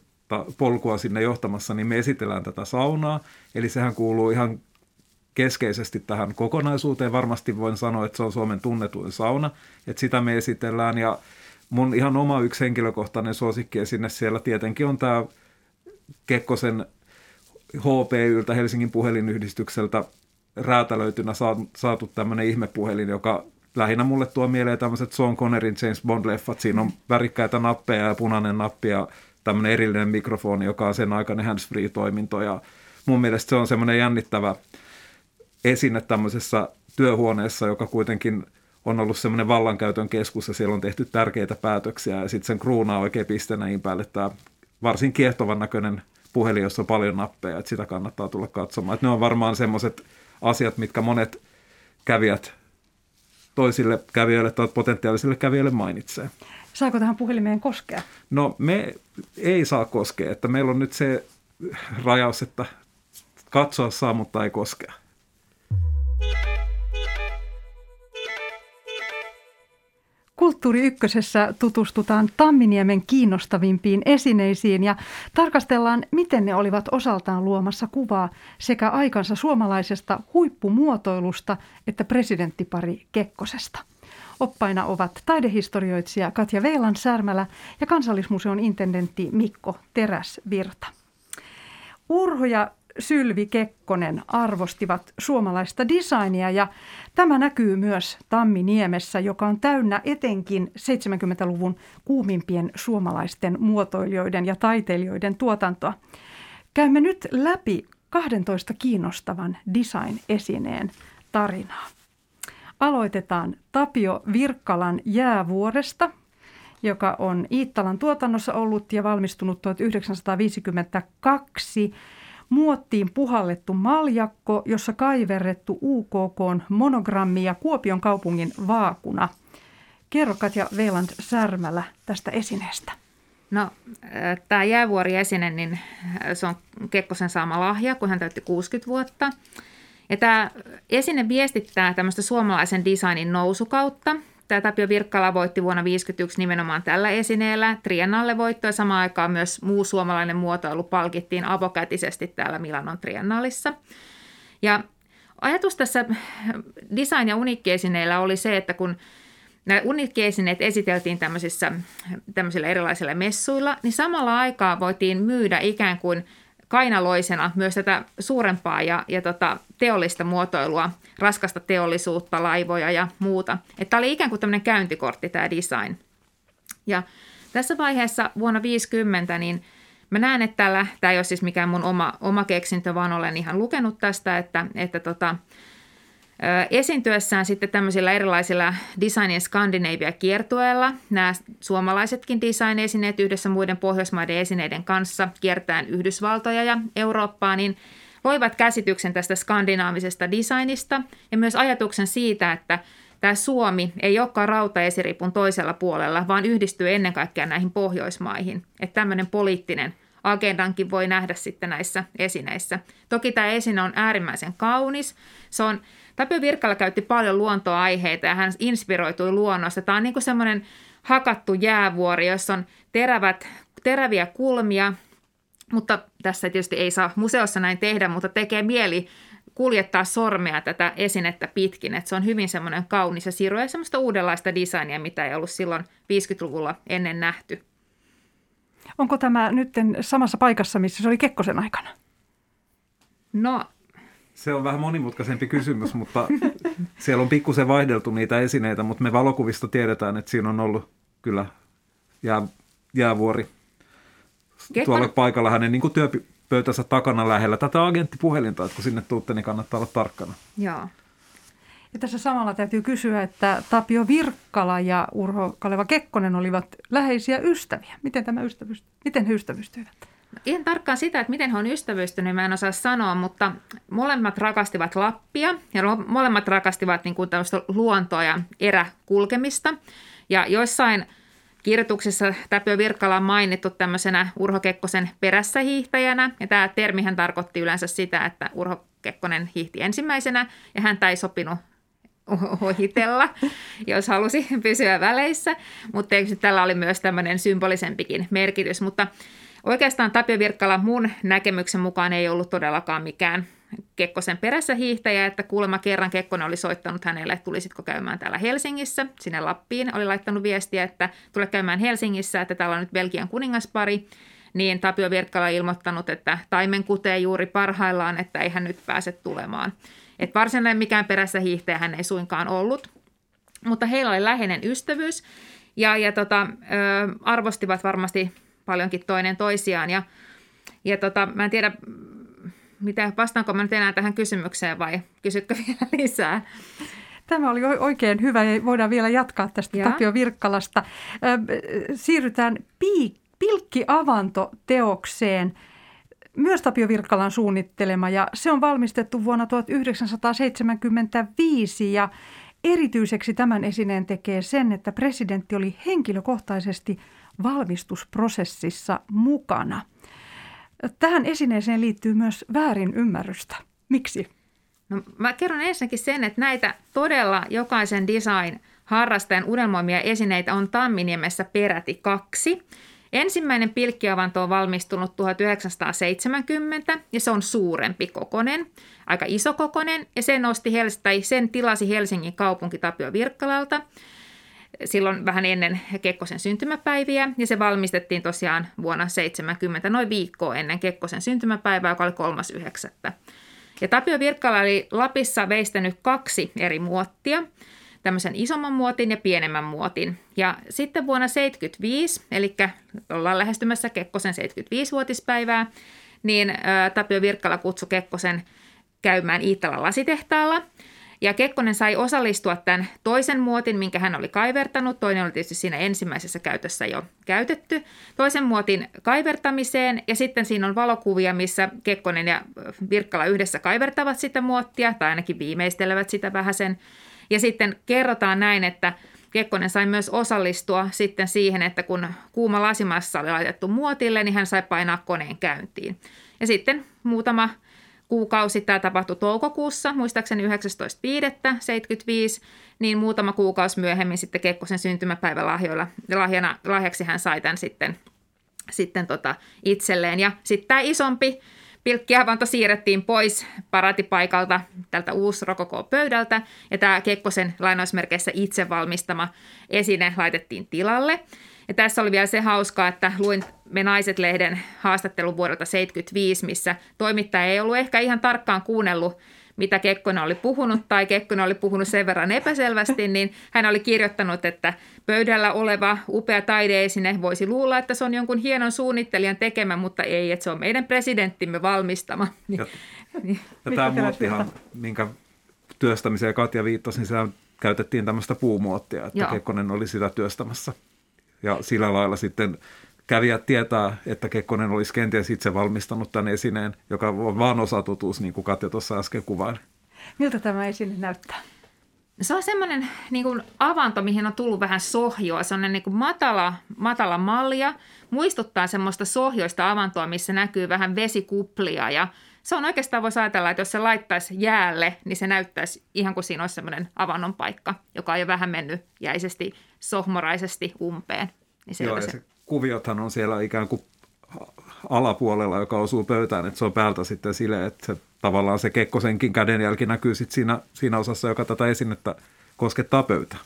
polkua sinne johtamassa, niin me esitellään tätä saunaa. Eli sehän kuuluu ihan keskeisesti tähän kokonaisuuteen. Varmasti voin sanoa, että se on Suomen tunnetuin sauna, että sitä me esitellään ja mun ihan oma yksi henkilökohtainen suosikki sinne siellä tietenkin on tämä Kekkosen HPYltä Helsingin puhelinyhdistykseltä räätälöitynä saatu tämmöinen ihmepuhelin, joka lähinnä mulle tuo mieleen tämmöiset Sean Connerin James Bond-leffat. Siinä on värikkäitä nappeja ja punainen nappi ja tämmöinen erillinen mikrofoni, joka on sen aikainen hands-free-toiminto. Ja mun mielestä se on semmoinen jännittävä esine tämmöisessä työhuoneessa, joka kuitenkin on ollut semmoinen vallankäytön keskus ja siellä on tehty tärkeitä päätöksiä ja sitten sen kruunaa oikein piste näin päälle tämä varsin kiehtovan näköinen puhelin, jossa on paljon nappeja, että sitä kannattaa tulla katsomaan. Että ne on varmaan semmoiset asiat, mitkä monet kävijät toisille kävijöille tai potentiaalisille kävijöille mainitsee. Saako tähän puhelimeen koskea? No me ei saa koskea, että meillä on nyt se rajaus, että katsoa saa, mutta ei koskea. Kulttuuri Ykkösessä tutustutaan Tamminiemen kiinnostavimpiin esineisiin ja tarkastellaan, miten ne olivat osaltaan luomassa kuvaa sekä aikansa suomalaisesta huippumuotoilusta että presidenttipari Kekkosesta. Oppaina ovat taidehistorioitsija Katja Veilan Särmälä ja Kansallismuseon intendentti Mikko Teräsvirta. Urho ja Sylvi Kekkonen arvostivat suomalaista designia ja tämä näkyy myös Tamminiemessä, joka on täynnä etenkin 70-luvun kuumimpien suomalaisten muotoilijoiden ja taiteilijoiden tuotantoa. Käymme nyt läpi 12 kiinnostavan design-esineen tarinaa. Aloitetaan Tapio Virkkalan jäävuoresta, joka on Iittalan tuotannossa ollut ja valmistunut 1952 muottiin puhallettu maljakko, jossa kaiverrettu UKK monogrammi ja Kuopion kaupungin vaakuna. Kerro Katja Veland Särmälä tästä esineestä. No, äh, tämä jäävuori-esine, niin äh, se on Kekkosen saama lahja, kun hän täytti 60 vuotta. Ja tämä esine viestittää tämmöistä suomalaisen designin nousukautta. Tämä Tapio Virkkala voitti vuonna 1951 nimenomaan tällä esineellä. Triennalle voitto ja samaan aikaan myös muu suomalainen muotoilu palkittiin avokätisesti täällä Milanon Triennaalissa. Ja ajatus tässä design- ja uniikkiesineillä oli se, että kun nämä uniikkiesineet esiteltiin tämmöisillä erilaisilla messuilla, niin samalla aikaa voitiin myydä ikään kuin – kainaloisena myös tätä suurempaa ja, ja tota, teollista muotoilua, raskasta teollisuutta, laivoja ja muuta. Että oli ikään kuin tämmöinen käyntikortti tämä design. Ja tässä vaiheessa vuonna 50 niin mä näen, että tällä, tämä ei ole siis mikään mun oma, oma keksintö, vaan olen ihan lukenut tästä, että, että tota, Esiintyessään sitten tämmöisillä erilaisilla Design Scandinavia kiertueella nämä suomalaisetkin design-esineet yhdessä muiden Pohjoismaiden esineiden kanssa kiertäen Yhdysvaltoja ja Eurooppaa, niin loivat käsityksen tästä skandinaavisesta designista ja myös ajatuksen siitä, että tämä Suomi ei olekaan rautaesiripun toisella puolella, vaan yhdistyy ennen kaikkea näihin Pohjoismaihin. Että tämmöinen poliittinen agendankin voi nähdä sitten näissä esineissä. Toki tämä esine on äärimmäisen kaunis. Se on, Tapio Virkala käytti paljon luontoaiheita ja hän inspiroitui luonnosta. Tämä on niin kuin semmoinen hakattu jäävuori, jossa on terävät, teräviä kulmia, mutta tässä tietysti ei saa museossa näin tehdä, mutta tekee mieli kuljettaa sormea tätä esinettä pitkin. Että se on hyvin semmoinen kaunis ja siru ja semmoista uudenlaista designia, mitä ei ollut silloin 50-luvulla ennen nähty. Onko tämä nyt samassa paikassa, missä se oli Kekkosen aikana? No, se on vähän monimutkaisempi kysymys, mutta siellä on pikkusen vaihdeltu niitä esineitä, mutta me valokuvista tiedetään, että siinä on ollut kyllä jää, jäävuori Kekkon... tuolla paikalla hänen niin työpöytänsä takana lähellä tätä agenttipuhelinta, että kun sinne tuutte, niin kannattaa olla tarkkana. Joo. Ja tässä samalla täytyy kysyä, että Tapio Virkkala ja Urho Kaleva Kekkonen olivat läheisiä ystäviä. Miten, tämä ystävyys, miten he ystävystyivät? Ihan tarkkaan sitä, että miten he on ystävystynyt, mä en osaa sanoa, mutta molemmat rakastivat Lappia ja molemmat rakastivat niin kuin luontoa ja eräkulkemista. Ja joissain kirjoituksissa Tapio Virkkala on mainittu tämmöisenä Urho Kekkosen perässä hiihtäjänä. Ja tämä termihän tarkoitti yleensä sitä, että Urho Kekkonen hiihti ensimmäisenä ja häntä ei sopinut ohitella, jos halusi pysyä väleissä. Mutta tällä oli myös tämmöinen symbolisempikin merkitys. Mutta oikeastaan Tapio Virkkala mun näkemyksen mukaan ei ollut todellakaan mikään Kekkosen perässä hiihtäjä, että kuulemma kerran Kekkonen oli soittanut hänelle, että tulisitko käymään täällä Helsingissä, sinne Lappiin. Oli laittanut viestiä, että tule käymään Helsingissä, että täällä on nyt Belgian kuningaspari. Niin Tapio Virkkala ilmoittanut, että taimen kutee juuri parhaillaan, että ei hän nyt pääse tulemaan. Et varsinainen mikään perässä hiihtäjä hän ei suinkaan ollut, mutta heillä oli läheinen ystävyys ja, ja tota, ö, arvostivat varmasti paljonkin toinen toisiaan. Ja, ja tota, mä en tiedä, mitä, vastaanko mä nyt enää tähän kysymykseen vai kysytkö vielä lisää? Tämä oli oikein hyvä ja voidaan vielä jatkaa tästä ja. Tapio Virkkalasta. Siirrytään Pilkki-avanto-teokseen myös Tapio Virkkalan suunnittelema ja se on valmistettu vuonna 1975 ja erityiseksi tämän esineen tekee sen, että presidentti oli henkilökohtaisesti valmistusprosessissa mukana. Tähän esineeseen liittyy myös väärin ymmärrystä. Miksi? No, mä kerron ensinnäkin sen, että näitä todella jokaisen design harrastajan unelmoimia esineitä on Tamminiemessä peräti kaksi – Ensimmäinen pilkkiavanto on valmistunut 1970 ja se on suurempi kokonen, aika iso kokonen ja sen, nosti, tai sen tilasi Helsingin kaupunki Tapio Virkkalalta silloin vähän ennen Kekkosen syntymäpäiviä ja se valmistettiin tosiaan vuonna 70 noin viikkoa ennen Kekkosen syntymäpäivää, joka oli 3.9. Ja Tapio Virkkala oli Lapissa veistänyt kaksi eri muottia – tämmöisen isomman muotin ja pienemmän muotin. Ja sitten vuonna 75, eli ollaan lähestymässä Kekkosen 75-vuotispäivää, niin Tapio Virkkala kutsui Kekkosen käymään Iittalan lasitehtaalla. Ja Kekkonen sai osallistua tämän toisen muotin, minkä hän oli kaivertanut. Toinen oli tietysti siinä ensimmäisessä käytössä jo käytetty. Toisen muotin kaivertamiseen ja sitten siinä on valokuvia, missä Kekkonen ja Virkkala yhdessä kaivertavat sitä muottia tai ainakin viimeistelevät sitä vähän sen ja sitten kerrotaan näin, että Kekkonen sai myös osallistua sitten siihen, että kun kuuma lasimassa oli laitettu muotille, niin hän sai painaa koneen käyntiin. Ja sitten muutama kuukausi, tämä tapahtui toukokuussa, muistaakseni 19.5.75, niin muutama kuukausi myöhemmin sitten Kekkosen syntymäpäivälahjoilla, lahjana, lahjaksi hän sai tämän sitten, sitten tota itselleen. Ja sitten tämä isompi Pilkkiavanto siirrettiin pois paratipaikalta tältä uusrokoko-pöydältä ja tämä Kekkosen lainausmerkeissä itse valmistama esine laitettiin tilalle. Ja tässä oli vielä se hauskaa, että luin Me naiset-lehden haastattelun vuodelta 1975, missä toimittaja ei ollut ehkä ihan tarkkaan kuunnellut mitä Kekkonen oli puhunut, tai Kekkonen oli puhunut sen verran epäselvästi, niin hän oli kirjoittanut, että pöydällä oleva upea taideesine voisi luulla, että se on jonkun hienon suunnittelijan tekemä, mutta ei, että se on meidän presidenttimme valmistama. Ja, niin. ja tämä muottihan, minkä työstämiseen Katja viittasi, niin sehän käytettiin tämmöistä puumuottia, että Joo. Kekkonen oli sitä työstämässä. Ja sillä lailla sitten kävijät tietää, että Kekkonen olisi kenties itse valmistanut tämän esineen, joka on vaan osatotuus, niin kuin Katja tuossa äsken kuvaili. Miltä tämä esine näyttää? Se on semmoinen niin kuin avanto, mihin on tullut vähän sohjoa. Se on niin kuin matala, matala malja. Muistuttaa semmoista sohjoista avantoa, missä näkyy vähän vesikuplia. Ja se on oikeastaan, voisi ajatella, että jos se laittaisi jäälle, niin se näyttäisi ihan kuin siinä olisi semmoinen avannon paikka, joka on jo vähän mennyt jäisesti, sohmoraisesti umpeen. Niin se Joo, se... se kuviothan on siellä ikään kuin alapuolella, joka osuu pöytään, että se on päältä sitten sille, että se, tavallaan se Kekkosenkin kädenjälki näkyy sitten siinä, siinä osassa, joka tätä esinettä koskettaa pöytää.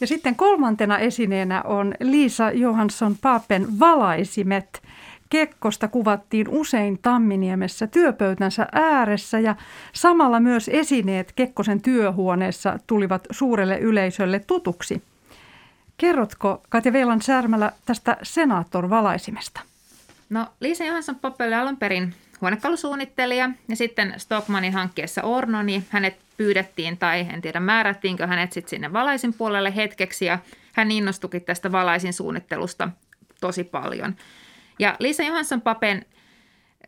Ja sitten kolmantena esineenä on Liisa Johansson Paapen valaisimet. Kekkosta kuvattiin usein Tamminiemessä työpöytänsä ääressä ja samalla myös esineet Kekkosen työhuoneessa tulivat suurelle yleisölle tutuksi – Kerrotko Katja Veilan Särmälä tästä senaattor-valaisimesta? No Liisa Johansson Poppe oli alun perin huonekalusuunnittelija ja sitten Stockmanin hankkeessa Orno, niin hänet pyydettiin tai en tiedä määrättiinkö hänet sitten sinne valaisin puolelle hetkeksi ja hän innostukin tästä valaisin suunnittelusta tosi paljon. Ja Liisa Johansson Papen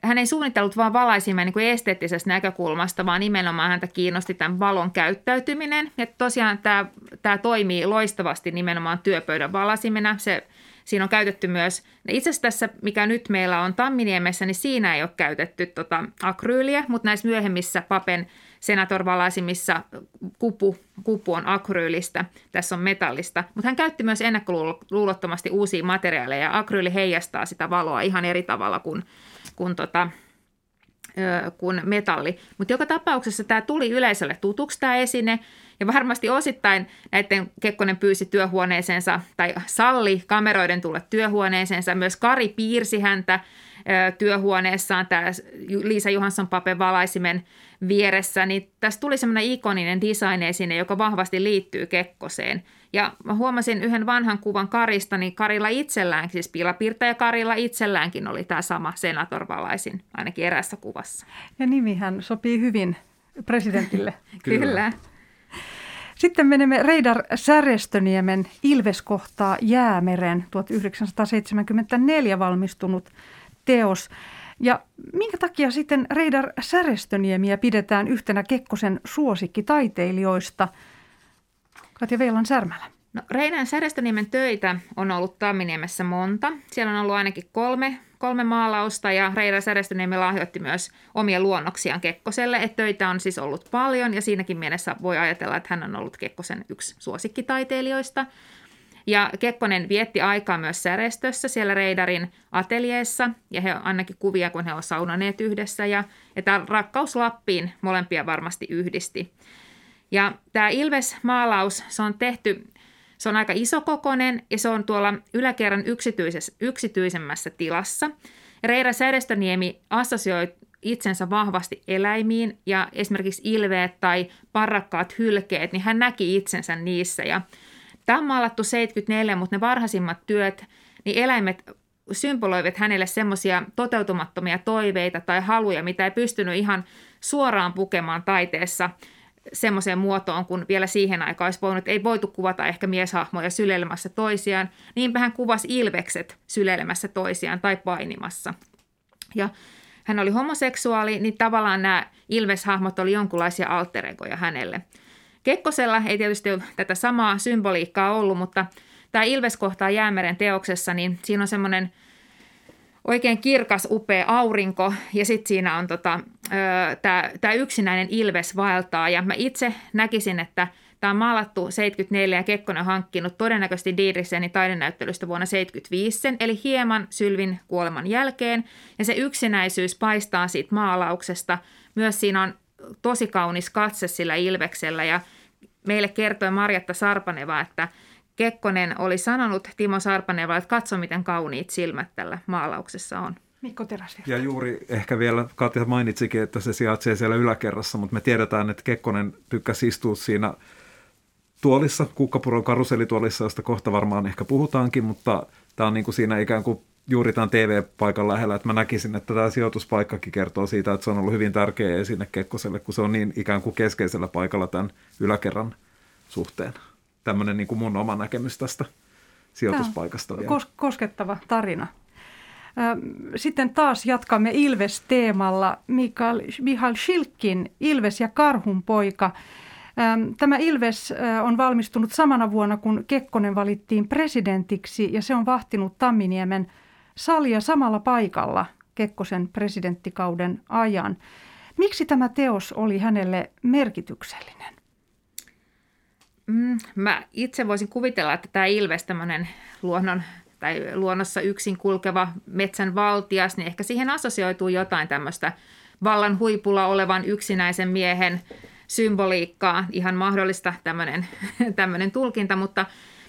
hän ei suunnitellut vain valaisimen niin esteettisestä näkökulmasta, vaan nimenomaan häntä kiinnosti tämän valon käyttäytyminen. Ja tosiaan tämä, tämä toimii loistavasti nimenomaan työpöydän valaisimena. Se, siinä on käytetty myös, itse asiassa tässä, mikä nyt meillä on Tamminiemessä, niin siinä ei ole käytetty tota akryyliä, mutta näissä myöhemmissä papen senatorvalaisimissa kupu, kupu on akryylistä, tässä on metallista. Mutta hän käytti myös ennakkoluulottomasti uusia materiaaleja ja akryyli heijastaa sitä valoa ihan eri tavalla kuin kuin, tota, kuin metalli. Mutta joka tapauksessa tämä tuli yleisölle tutuksi tämä esine, ja varmasti osittain näiden Kekkonen pyysi työhuoneeseensa tai salli kameroiden tulla työhuoneeseensa. Myös Kari piirsi häntä työhuoneessaan, tämä Liisa Johansson Papen valaisimen vieressä, niin tästä tuli semmoinen ikoninen design-esine, joka vahvasti liittyy Kekkoseen. Ja mä huomasin yhden vanhan kuvan Karista, niin Karilla itsellään, siis pilapiirtäjä Karilla itselläänkin oli tämä sama senator valaisin, ainakin erässä kuvassa. Ja nimihän sopii hyvin presidentille. Kyllä. Kyllä. Sitten menemme Reidar Särestöniemen Ilveskohtaa Jäämeren 1974 valmistunut teos. Ja minkä takia sitten Reidar Särestöniemiä pidetään yhtenä Kekkosen suosikkitaiteilijoista? Katja Veilan Särmälä. No, Reidar Särestöniemen töitä on ollut Tamminiemessä monta. Siellä on ollut ainakin kolme, kolme maalausta ja Reidar Särestöniemi lahjoitti myös omia luonnoksiaan Kekkoselle. Että töitä on siis ollut paljon ja siinäkin mielessä voi ajatella, että hän on ollut Kekkosen yksi suosikkitaiteilijoista – ja Kekkonen vietti aikaa myös Särestössä siellä Reidarin ateljeessa ja he ainakin kuvia, kun he ovat saunaneet yhdessä ja, ja tämä rakkaus Lappiin molempia varmasti yhdisti. Ja tämä Ilves-maalaus, se on tehty, se on aika isokokoinen ja se on tuolla yläkerran yksityisemmässä tilassa. Reira Särestöniemi assosioi itsensä vahvasti eläimiin ja esimerkiksi ilveet tai parrakkaat hylkeet, niin hän näki itsensä niissä ja – Tämä on maalattu 74, mutta ne varhaisimmat työt, niin eläimet symboloivat hänelle semmoisia toteutumattomia toiveita tai haluja, mitä ei pystynyt ihan suoraan pukemaan taiteessa semmoiseen muotoon, kun vielä siihen aikaan olisi voinut, ei voitu kuvata ehkä mieshahmoja syleilemässä toisiaan. Niinpä hän kuvasi ilvekset syleilemässä toisiaan tai painimassa. Ja hän oli homoseksuaali, niin tavallaan nämä ilveshahmot oli jonkunlaisia alteregoja hänelle – Kekkosella ei tietysti ole tätä samaa symboliikkaa ollut, mutta tämä Ilves kohtaa Jäämeren teoksessa, niin siinä on semmoinen oikein kirkas, upea aurinko ja sitten siinä on tota, tämä yksinäinen Ilves vaeltaa ja mä itse näkisin, että Tämä on maalattu 74 ja Kekkonen on hankkinut todennäköisesti Didriksenin taidenäyttelystä vuonna 75, eli hieman Sylvin kuoleman jälkeen. Ja se yksinäisyys paistaa siitä maalauksesta. Myös siinä on tosi kaunis katse sillä Ilveksellä ja meille kertoi Marjatta Sarpaneva, että Kekkonen oli sanonut Timo Sarpaneva, että katso miten kauniit silmät tällä maalauksessa on. Mikko Teräsvirta. Ja juuri ehkä vielä Katja mainitsikin, että se sijaitsee siellä yläkerrassa, mutta me tiedetään, että Kekkonen tykkäsi istua siinä tuolissa, kukkapuron karuselituolissa, josta kohta varmaan ehkä puhutaankin, mutta tämä on niin kuin siinä ikään kuin juuri tämän TV-paikan lähellä, että mä näkisin, että tämä sijoituspaikkakin kertoo siitä, että se on ollut hyvin tärkeä esine Kekkoselle, kun se on niin ikään kuin keskeisellä paikalla tämän yläkerran suhteen. Tämmöinen niin kuin mun oma näkemys tästä sijoituspaikasta vielä. Kos- koskettava tarina. Sitten taas jatkamme Ilves-teemalla. Mikael, Mihail Schilkin, Ilves ja Karhun poika. Tämä Ilves on valmistunut samana vuonna, kun Kekkonen valittiin presidentiksi ja se on vahtinut Tamminiemen salia samalla paikalla Kekkosen presidenttikauden ajan. Miksi tämä teos oli hänelle merkityksellinen? Mm, mä itse voisin kuvitella, että tämä Ilves, tämmöinen luonnon tai luonnossa yksin kulkeva metsän valtias, niin ehkä siihen assosioituu jotain tämmöistä vallan huipulla olevan yksinäisen miehen symboliikkaa. Ihan mahdollista tämmöinen, tämmöinen tulkinta, mutta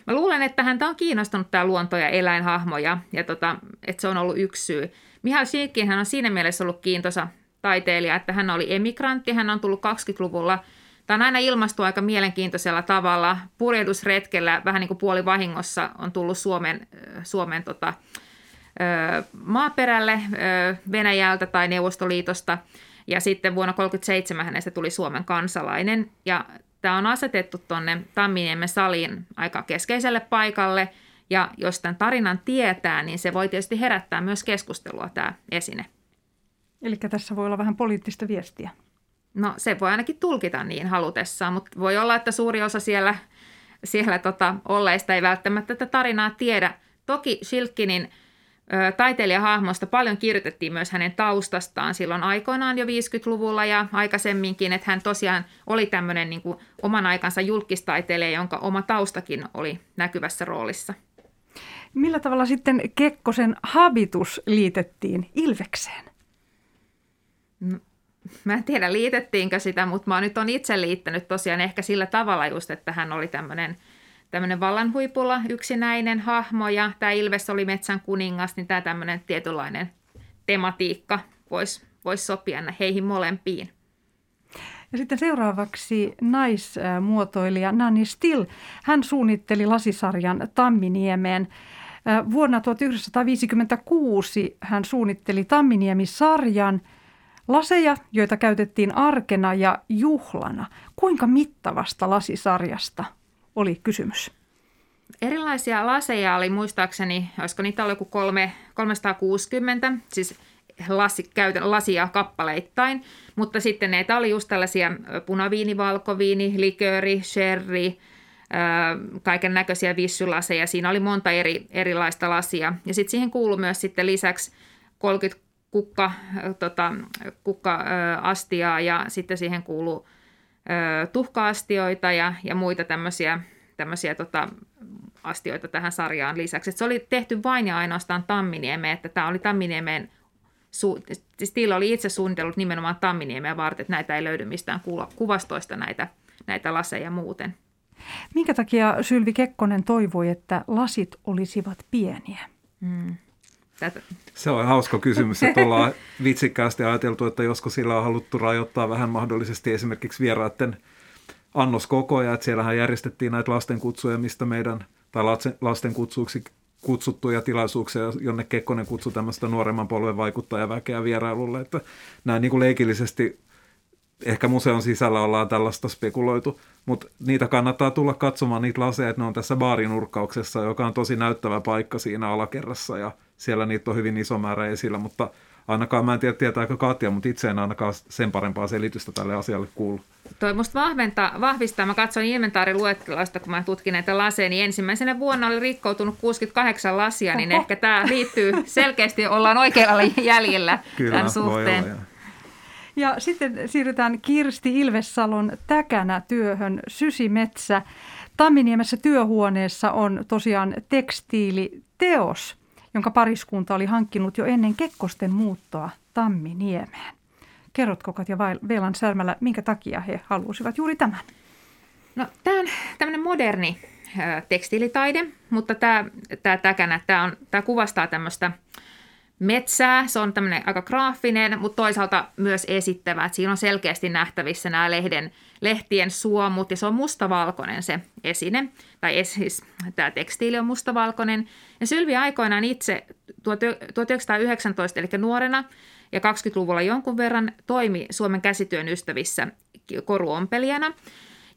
mä luulen, että häntä on kiinnostunut tämä luonto- ja eläinhahmoja ja tota, että se on ollut yksi syy. Mihail Shikin hän on siinä mielessä ollut kiintosa taiteilija, että hän oli emigrantti, hän on tullut 20-luvulla – Tämä on aina ilmastu aika mielenkiintoisella tavalla. Purjehdusretkellä vähän niin kuin puoli vahingossa on tullut Suomen, Suomen tota, maaperälle Venäjältä tai Neuvostoliitosta. Ja sitten vuonna 1937 hänestä tuli Suomen kansalainen. Ja tämä on asetettu tuonne Tamminiemen saliin aika keskeiselle paikalle. Ja jos tämän tarinan tietää, niin se voi tietysti herättää myös keskustelua tämä esine. Eli tässä voi olla vähän poliittista viestiä. No se voi ainakin tulkita niin halutessaan, mutta voi olla, että suuri osa siellä, siellä tota, olleista ei välttämättä tätä tarinaa tiedä. Toki Shilkinin ö, taiteilijahahmosta paljon kirjoitettiin myös hänen taustastaan silloin aikoinaan jo 50-luvulla ja aikaisemminkin, että hän tosiaan oli tämmöinen niin kuin oman aikansa julkistaiteilija, jonka oma taustakin oli näkyvässä roolissa. Millä tavalla sitten Kekkosen habitus liitettiin Ilvekseen? No, mä en tiedä liitettiinkö sitä, mutta mä nyt on itse liittänyt tosiaan ehkä sillä tavalla just, että hän oli tämmöinen tämmöinen vallanhuipulla yksinäinen hahmo ja tämä Ilves oli metsän kuningas, niin tämä tämmöinen tietynlainen tematiikka voisi vois sopia heihin molempiin. Ja sitten seuraavaksi naismuotoilija Nanni Still. Hän suunnitteli lasisarjan Tamminiemeen. Vuonna 1956 hän suunnitteli Tamminiemi-sarjan – Laseja, joita käytettiin arkena ja juhlana. Kuinka mittavasta lasisarjasta oli kysymys? Erilaisia laseja oli muistaakseni, olisiko niitä ollut joku kolme, 360, siis lasi, käytän, lasia kappaleittain, mutta sitten näitä oli just tällaisia punaviini, valkoviini, likööri, sherry, kaiken näköisiä vissylaseja. Siinä oli monta eri, erilaista lasia. Ja sitten siihen kuului myös sitten lisäksi 30 kukka, tota, kukka-astiaa ja sitten siihen kuuluu tuhka-astioita ja, ja muita tämmöisiä, tämmöisiä tota, astioita tähän sarjaan lisäksi. Et se oli tehty vain ja ainoastaan Tamminiemeen, että tämä oli Tamminiemen, su, siis Tiila oli itse suunnitellut nimenomaan Tamminiemeä varten, että näitä ei löydy mistään kuvastoista näitä, näitä laseja muuten. Minkä takia Sylvi Kekkonen toivoi, että lasit olisivat pieniä? Hmm. Tätä. Se on hauska kysymys, että ollaan vitsikkäästi ajateltu, että josko sillä on haluttu rajoittaa vähän mahdollisesti esimerkiksi vieraiden annoskokoja, että siellähän järjestettiin näitä lastenkutsuja, mistä meidän, tai lasten kutsuksi kutsuttuja tilaisuuksia, jonne Kekkonen kutsui tämmöistä nuoremman polven vaikuttajaväkeä vierailulle, että näin niin kuin leikillisesti ehkä museon sisällä ollaan tällaista spekuloitu, mutta niitä kannattaa tulla katsomaan niitä laseja, että ne on tässä baarinurkkauksessa, joka on tosi näyttävä paikka siinä alakerrassa ja siellä niitä on hyvin iso määrä esillä, mutta ainakaan mä en tiedä tietääkö Katja, mutta itse en ainakaan sen parempaa selitystä tälle asialle kuulu. Toi musta vahventa, vahvistaa, mä katsoin inventaariluettelosta, kun mä tutkin näitä laseja, niin ensimmäisenä vuonna oli rikkoutunut 68 lasia, niin Oho. ehkä tämä liittyy selkeästi, ollaan oikealla jäljellä Kyllä, tämän suhteen. Voi olla, ja sitten siirrytään Kirsti Ilvessalon täkänä työhön Sysimetsä. Tamminiemessä työhuoneessa on tosiaan tekstiiliteos, jonka pariskunta oli hankkinut jo ennen Kekkosten muuttoa Tamminiemeen. Kerrotko Katja Velan Särmälä, minkä takia he halusivat juuri tämän? No, tämä on tämmöinen moderni tekstiilitaide, mutta tämä, tämä täkänä, tämä, on, tämä kuvastaa tämmöistä – metsää. Se on tämmöinen aika graafinen, mutta toisaalta myös esittävä. Että siinä on selkeästi nähtävissä nämä lehden, lehtien suomut ja se on mustavalkoinen se esine. Tai es, siis tämä tekstiili on mustavalkoinen. Ja Sylvi aikoinaan itse 1919, eli nuorena ja 20-luvulla jonkun verran toimi Suomen käsityön ystävissä koruompelijana.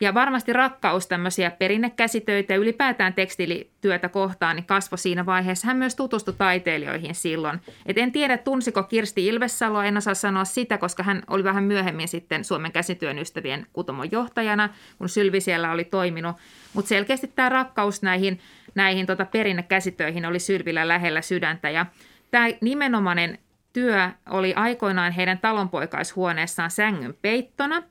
Ja varmasti rakkaus tämmöisiä perinnekäsitöitä ja ylipäätään tekstiilityötä kohtaan niin kasvoi siinä vaiheessa. Hän myös tutustui taiteilijoihin silloin. Et en tiedä, tunsiko Kirsti Ilvessaloa, en osaa sanoa sitä, koska hän oli vähän myöhemmin sitten Suomen käsityön ystävien kutomon johtajana, kun Sylvi siellä oli toiminut. Mutta selkeästi tämä rakkaus näihin, näihin tota perinnekäsitöihin oli Sylvillä lähellä sydäntä. Ja tämä nimenomainen työ oli aikoinaan heidän talonpoikaishuoneessaan sängyn peittona –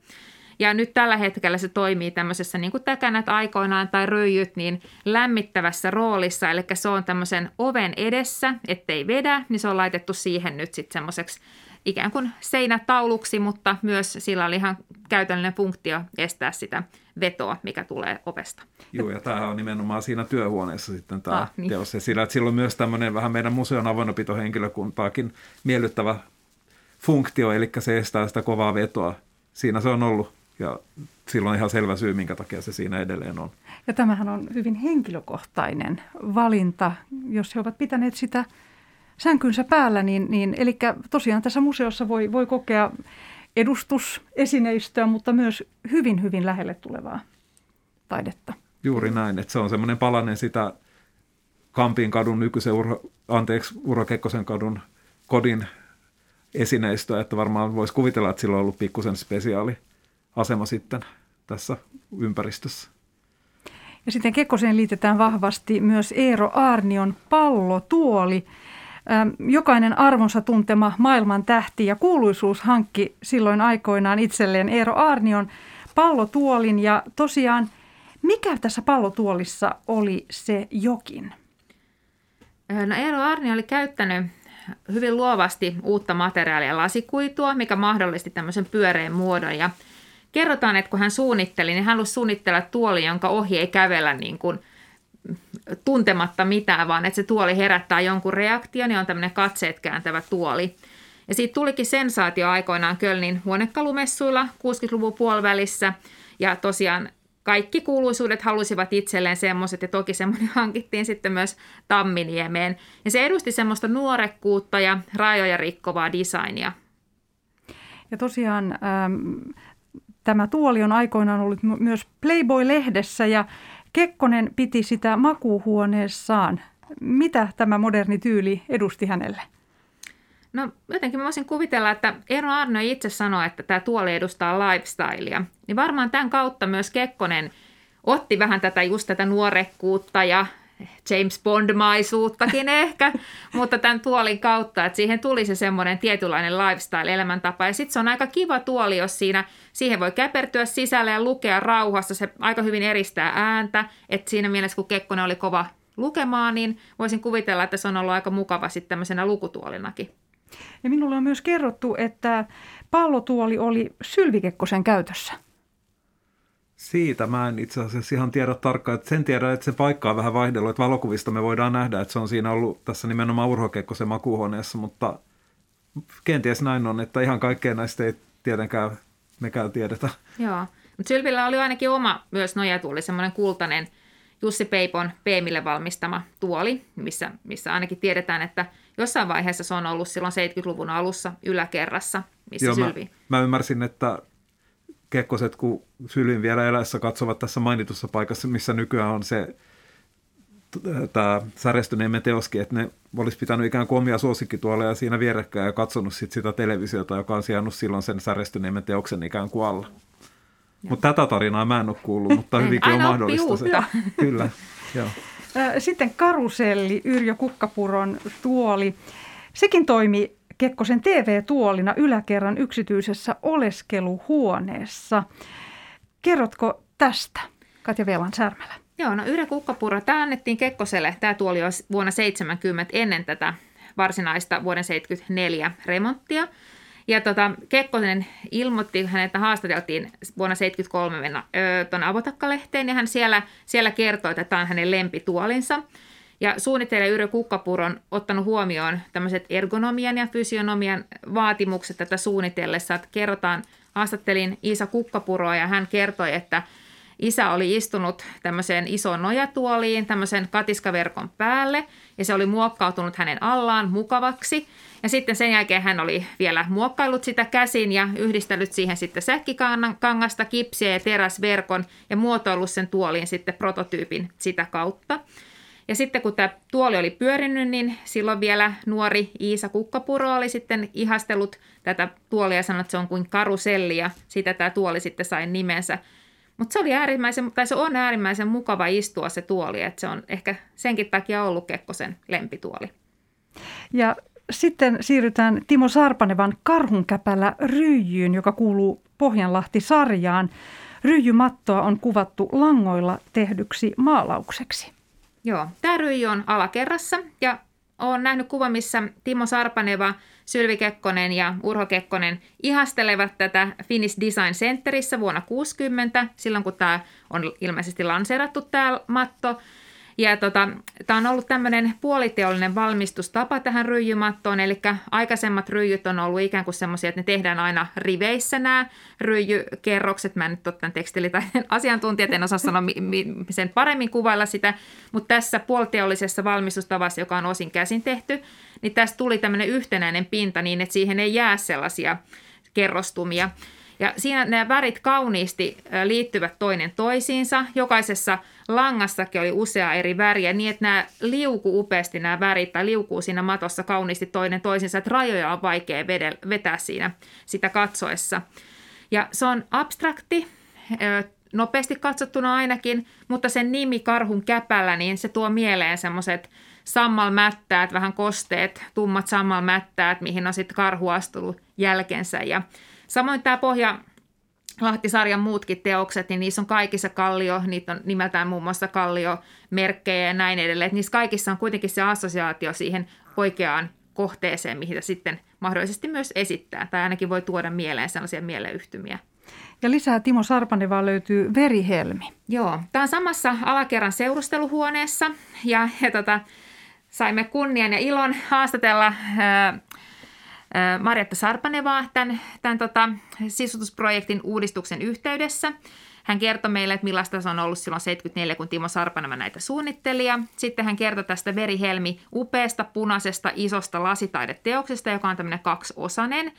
ja nyt tällä hetkellä se toimii tämmöisessä niin kuin täkänät aikoinaan tai röijyt niin lämmittävässä roolissa. Eli se on tämmöisen oven edessä, ettei vedä, niin se on laitettu siihen nyt sitten semmoiseksi ikään kuin seinätauluksi, mutta myös sillä oli ihan käytännöllinen funktio estää sitä vetoa, mikä tulee ovesta. Joo, ja tämä on nimenomaan siinä työhuoneessa sitten tämä ah, niin. teos. Ja sillä, että sillä on myös tämmöinen vähän meidän museon avoinnopitohenkilökuntaakin miellyttävä funktio, eli se estää sitä kovaa vetoa. Siinä se on ollut ja silloin ihan selvä syy, minkä takia se siinä edelleen on. Ja tämähän on hyvin henkilökohtainen valinta, jos he ovat pitäneet sitä sänkynsä päällä. Niin, niin, eli tosiaan tässä museossa voi, voi kokea edustusesineistöä, mutta myös hyvin, hyvin lähelle tulevaa taidetta. Juuri näin, että se on semmoinen palanen sitä Kampin kadun nykyisen, Uro, anteeksi, Uro Kekkosen kadun kodin esineistöä, että varmaan voisi kuvitella, että sillä on ollut pikkusen spesiaali – asema sitten tässä ympäristössä. Ja sitten Kekkoseen liitetään vahvasti myös Eero Aarnion pallotuoli. Jokainen arvonsa tuntema maailman tähti ja kuuluisuus hankki silloin aikoinaan itselleen Eero Aarnion pallotuolin. Ja tosiaan, mikä tässä pallotuolissa oli se jokin? No Eero Arni oli käyttänyt hyvin luovasti uutta materiaalia lasikuitua, mikä mahdollisti tämmöisen pyöreän muodon ja – kerrotaan, että kun hän suunnitteli, niin hän halusi suunnitella tuoli, jonka ohi ei kävellä niin kuin tuntematta mitään, vaan että se tuoli herättää jonkun reaktion niin on tämmöinen katseet kääntävä tuoli. Ja siitä tulikin sensaatio aikoinaan Kölnin huonekalumessuilla 60-luvun puolivälissä. Ja tosiaan kaikki kuuluisuudet halusivat itselleen semmoiset, ja toki semmoinen hankittiin sitten myös Tamminiemeen. Ja se edusti semmoista nuorekkuutta ja rajoja rikkovaa designia. Ja tosiaan ähm, Tämä tuoli on aikoinaan ollut myös Playboy-lehdessä ja Kekkonen piti sitä makuuhuoneessaan. Mitä tämä moderni tyyli edusti hänelle? No jotenkin mä voisin kuvitella, että Eero Arno itse sanoi, että tämä tuoli edustaa lifestylea. Niin varmaan tämän kautta myös Kekkonen otti vähän tätä just tätä nuorekkuutta ja James Bond-maisuuttakin ehkä, mutta tämän tuolin kautta, että siihen tuli se semmoinen tietynlainen lifestyle-elämäntapa. Ja sitten se on aika kiva tuoli, jos siinä, siihen voi käpertyä sisälle ja lukea rauhassa. Se aika hyvin eristää ääntä, että siinä mielessä kun Kekkonen oli kova lukemaan, niin voisin kuvitella, että se on ollut aika mukava sitten tämmöisenä lukutuolinakin. Ja minulle on myös kerrottu, että pallotuoli oli Sylvikekkosen käytössä. Siitä mä en itse asiassa ihan tiedä tarkkaan, että sen tiedän, että se paikka on vähän vaihdellut, että valokuvista me voidaan nähdä, että se on siinä ollut tässä nimenomaan Urho Kekkosen makuuhuoneessa, mutta kenties näin on, että ihan kaikkea näistä ei tietenkään mekään tiedetä. Joo, mutta Sylvillä oli ainakin oma myös nojatuoli, semmoinen kultainen Jussi Peipon Peemille valmistama tuoli, missä, missä ainakin tiedetään, että jossain vaiheessa se on ollut silloin 70-luvun alussa yläkerrassa, missä Joo, Sylvi... Mä, mä ymmärsin, että Kekkoset, kun Sylvin vielä eläessä katsovat tässä mainitussa paikassa, missä nykyään on se tämä Särestyneemme teoski, että ne olisi pitänyt ikään kuin omia suosikkituoleja siinä vierekkäin ja katsonut sit sitä televisiota, joka on sijannut silloin sen Särestyneemme teoksen ikään kuin alla. Mutta tätä tarinaa mä en ole kuullut, mutta hyvinkin on mahdollista se. Kyllä, joo. Sitten karuselli, Yrjö Kukkapuron tuoli. Sekin toimi Kekkosen TV-tuolina yläkerran yksityisessä oleskeluhuoneessa. Kerrotko tästä, Katja Velan Särmälä? Joo, no Yrjö Kukkapuro, tämä annettiin Kekkoselle, tämä tuoli olisi vuonna 70 ennen tätä varsinaista vuoden 74 remonttia. Ja tota, Kekkonen ilmoitti, että haastateltiin vuonna 73 mennä tuonne Avotakkalehteen, ja hän siellä, siellä kertoi, että tämä on hänen lempituolinsa. Ja suunnittelija Yrjö Kukkapuro on ottanut huomioon tämmöiset ergonomian ja fysionomian vaatimukset tätä suunnitellessa. Että kerrotaan, haastattelin Iisa Kukkapuroa ja hän kertoi, että, isä oli istunut tämmöiseen isoon nojatuoliin, tämmöisen katiskaverkon päälle, ja se oli muokkautunut hänen allaan mukavaksi. Ja sitten sen jälkeen hän oli vielä muokkaillut sitä käsin ja yhdistellyt siihen sitten säkkikangasta, kipsiä ja teräsverkon ja muotoillut sen tuoliin sitten prototyypin sitä kautta. Ja sitten kun tämä tuoli oli pyörinyt, niin silloin vielä nuori Iisa Kukkapuro oli sitten ihastellut tätä tuolia ja sanoi, että se on kuin karuselli ja siitä tämä tuoli sitten sai nimensä. Mutta se, oli äärimmäisen, tai se on äärimmäisen mukava istua se tuoli, että se on ehkä senkin takia ollut Kekkosen lempituoli. Ja sitten siirrytään Timo Sarpanevan Karhunkäpällä ryijyyn, joka kuuluu Pohjanlahti-sarjaan. Ryijymattoa on kuvattu langoilla tehdyksi maalaukseksi. Joo, tämä ryijy on alakerrassa ja olen nähnyt kuva, missä Timo Sarpaneva, Sylvi Kekkonen ja Urho Kekkonen ihastelevat tätä Finnish Design Centerissä vuonna 60, silloin kun tämä on ilmeisesti lanseerattu tämä matto. Ja tota, tämä on ollut tämmöinen puoliteollinen valmistustapa tähän ryijymattoon, eli aikaisemmat ryijyt on ollut ikään kuin semmoisia, että ne tehdään aina riveissä nämä ryijykerrokset. Mä en nyt ole tämän tekstiilitaiteen asiantuntijat, en osaa sanoa mi- mi- sen paremmin kuvailla sitä, mutta tässä puoliteollisessa valmistustavassa, joka on osin käsin tehty, niin tästä tuli tämmöinen yhtenäinen pinta niin, että siihen ei jää sellaisia kerrostumia. Ja siinä nämä värit kauniisti liittyvät toinen toisiinsa. Jokaisessa langassakin oli usea eri väriä niin, että nämä liukuu upeasti nämä värit tai liukuu siinä matossa kauniisti toinen toisinsa, että rajoja on vaikea vetää siinä sitä katsoessa. Ja se on abstrakti, nopeasti katsottuna ainakin, mutta sen nimi Karhun käpällä, niin se tuo mieleen semmoiset sammalmättäät, vähän kosteet, tummat sammalmättäät, mihin on sitten karhu astunut jälkensä. Ja Samoin tämä Pohja Lahtisarjan muutkin teokset, niin niissä on kaikissa kallio, niitä on nimeltään muun muassa kalliomerkkejä ja näin edelleen. Että niissä kaikissa on kuitenkin se assosiaatio siihen oikeaan kohteeseen, mihin sitten mahdollisesti myös esittää, tai ainakin voi tuoda mieleen sellaisia mieleyhtymiä. Ja lisää Timo Sarpanevaa löytyy Verihelmi. Joo, tämä on samassa alakerran seurusteluhuoneessa, ja, ja tota, saimme kunnian ja ilon haastatella ää, Marjatta Sarpanevaa tämän, tämän tota, sisutusprojektin uudistuksen yhteydessä. Hän kertoi meille, että millaista se on ollut silloin 74, kun Timo Sarpaneva näitä suunnitteli. Sitten hän kertoi tästä Verihelmi upeasta, punaisesta, isosta lasitaideteoksesta, joka on tämmöinen kaksiosainen.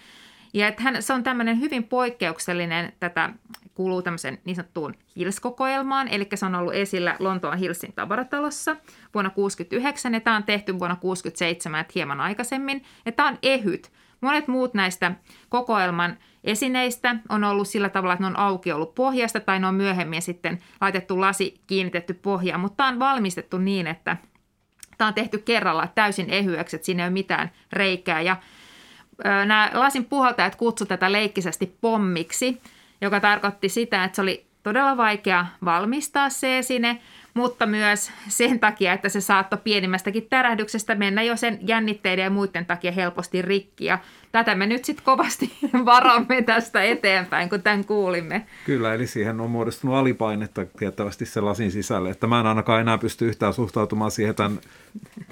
Ja että hän, se on tämmöinen hyvin poikkeuksellinen, tätä kuuluu tämmöisen niin sanottuun Hills-kokoelmaan, eli se on ollut esillä Lontoon Hillsin tavaratalossa vuonna 1969, ja tämä on tehty vuonna 1967, että hieman aikaisemmin. Ja tämä on ehyt. Monet muut näistä kokoelman esineistä on ollut sillä tavalla, että ne on auki ollut pohjasta tai ne on myöhemmin sitten laitettu lasi kiinnitetty pohjaan, mutta tämä on valmistettu niin, että tämä on tehty kerralla täysin ehyeksi, että siinä ei ole mitään reikää. Ja nämä lasin puhaltajat kutsuivat tätä leikkisesti pommiksi, joka tarkoitti sitä, että se oli todella vaikea valmistaa se esine, mutta myös sen takia, että se saattoi pienimmästäkin tärähdyksestä mennä jo sen jännitteiden ja muiden takia helposti rikki. Ja tätä me nyt sitten kovasti varamme tästä eteenpäin, kun tämän kuulimme. Kyllä, eli siihen on muodostunut alipainetta tiettävästi se lasin sisälle. Että mä en ainakaan enää pysty yhtään suhtautumaan siihen, tämän,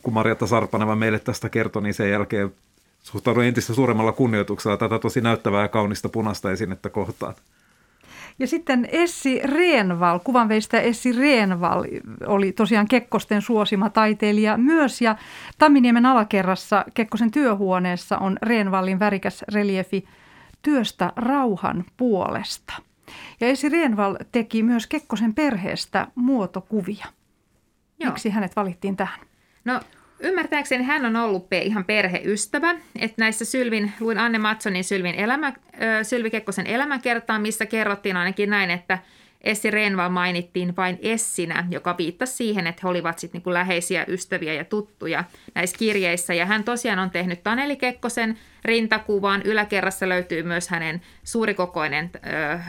kun Marjatta Sarpaneva meille tästä kertoi, niin sen jälkeen suhtaudun entistä suuremmalla kunnioituksella tätä tosi näyttävää ja kaunista punaista esinettä kohtaan. Ja sitten Essi Reenval, kuvanveistäjä Essi Reenval oli tosiaan Kekkosten suosima taiteilija myös. Ja Tamminiemen alakerrassa Kekkosen työhuoneessa on Reenvallin värikäs reliefi työstä rauhan puolesta. Ja Essi Reenval teki myös Kekkosen perheestä muotokuvia. Joo. Miksi hänet valittiin tähän? No Ymmärtääkseni hän on ollut ihan perheystävä, että näissä Sylvin, luin Anne Matsonin Sylvin elämä, Sylvi Kekkosen elämäkertaan, missä kerrottiin ainakin näin, että Essi Renval mainittiin vain Essinä, joka viittasi siihen, että he olivat sitten niinku läheisiä ystäviä ja tuttuja näissä kirjeissä. Ja hän tosiaan on tehnyt Taneli Kekkosen rintakuvan. Yläkerrassa löytyy myös hänen suurikokoinen ö,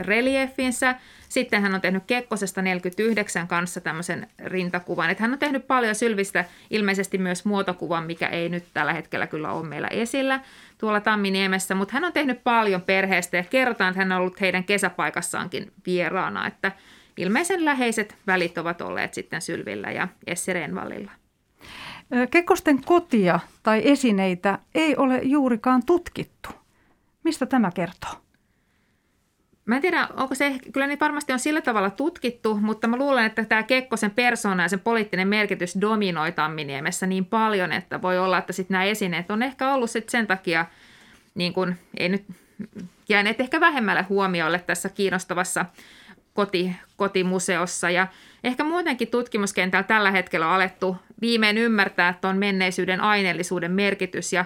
reliefinsä. Sitten hän on tehnyt Kekkosesta 49 kanssa tämmöisen rintakuvan. Että hän on tehnyt paljon Sylvistä ilmeisesti myös muotokuvan, mikä ei nyt tällä hetkellä kyllä ole meillä esillä tuolla Tamminiemessä. Mutta hän on tehnyt paljon perheestä ja kerrotaan, että hän on ollut heidän kesäpaikassaankin vieraana. Että ilmeisen läheiset välit ovat olleet sitten Sylvillä ja Essi Renvallilla. Kekkosten kotia tai esineitä ei ole juurikaan tutkittu. Mistä tämä kertoo? Mä en tiedä, onko se, kyllä ne varmasti on sillä tavalla tutkittu, mutta mä luulen, että tämä Kekkosen persona ja sen poliittinen merkitys dominoi Tamminiemessä niin paljon, että voi olla, että sitten nämä esineet on ehkä ollut sitten sen takia, niin kuin, ei nyt jääneet ehkä vähemmälle huomiolle tässä kiinnostavassa koti, kotimuseossa. Ja ehkä muutenkin tutkimuskentällä tällä hetkellä on alettu viimein ymmärtää tuon menneisyyden aineellisuuden merkitys ja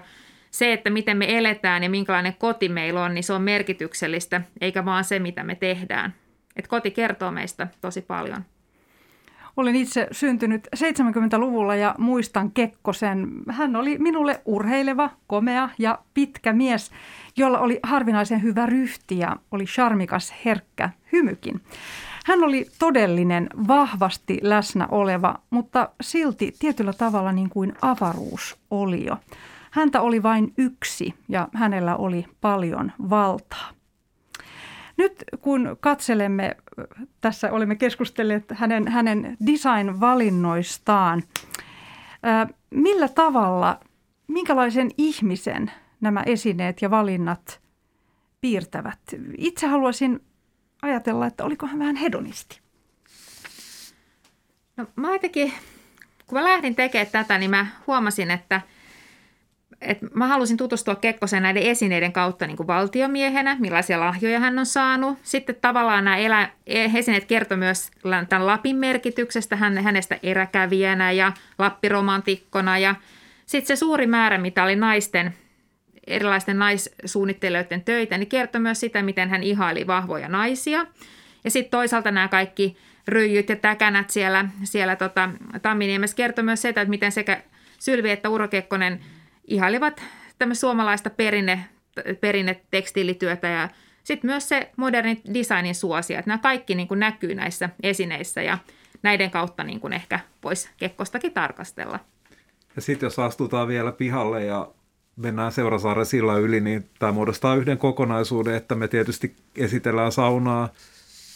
se, että miten me eletään ja minkälainen koti meillä on, niin se on merkityksellistä, eikä vaan se, mitä me tehdään. Et koti kertoo meistä tosi paljon. Olen itse syntynyt 70-luvulla ja muistan Kekkosen. Hän oli minulle urheileva, komea ja pitkä mies, jolla oli harvinaisen hyvä ryhti ja oli charmikas, herkkä hymykin. Hän oli todellinen, vahvasti läsnä oleva, mutta silti tietyllä tavalla niin kuin avaruusolio. Häntä oli vain yksi ja hänellä oli paljon valtaa. Nyt kun katselemme, tässä olemme keskustelleet hänen, hänen design-valinnoistaan, millä tavalla, minkälaisen ihmisen nämä esineet ja valinnat piirtävät? Itse haluaisin ajatella, että oliko hän vähän hedonisti. No mä jotenkin, kun mä lähdin tekemään tätä, niin mä huomasin, että – et mä halusin tutustua Kekkoseen näiden esineiden kautta niin kuin valtiomiehenä, millaisia lahjoja hän on saanut. Sitten tavallaan nämä elä, esineet kertoi myös tämän Lapin merkityksestä, hän, hänestä eräkävijänä ja lappiromantikkona. Ja sitten se suuri määrä, mitä oli naisten, erilaisten naissuunnittelijoiden töitä, niin kertoi myös sitä, miten hän ihaili vahvoja naisia. Ja sitten toisaalta nämä kaikki ryijyt ja täkänät siellä, siellä tota, Tamminiemessä kertoi myös sitä, että miten sekä Sylvi että Uro Kekkonen – ihailivat tämmöistä suomalaista perinne, perinnetekstiilityötä ja sitten myös se modernin designin suosia, että nämä kaikki niin kuin näkyy näissä esineissä ja näiden kautta niin kuin ehkä voisi Kekkostakin tarkastella. Ja sitten jos astutaan vielä pihalle ja mennään Seurasaaren sillä yli, niin tämä muodostaa yhden kokonaisuuden, että me tietysti esitellään saunaa,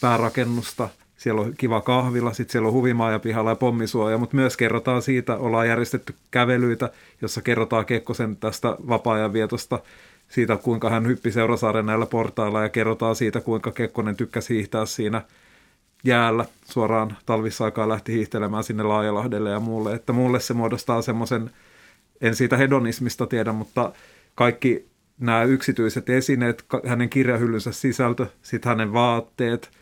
päärakennusta – siellä on kiva kahvila, sitten siellä on huvimaa ja pihalla ja pommisuoja, mutta myös kerrotaan siitä, ollaan järjestetty kävelyitä, jossa kerrotaan Kekkosen tästä vapaa-ajan vietosta, siitä kuinka hän hyppi Seurasaaren näillä portailla ja kerrotaan siitä, kuinka Kekkonen tykkäsi hiihtää siinä jäällä suoraan talvisaikaan lähti hiihtelemään sinne Laajalahdelle ja muulle. Että mulle se muodostaa semmoisen, en siitä hedonismista tiedä, mutta kaikki nämä yksityiset esineet, hänen kirjahyllynsä sisältö, sitten hänen vaatteet –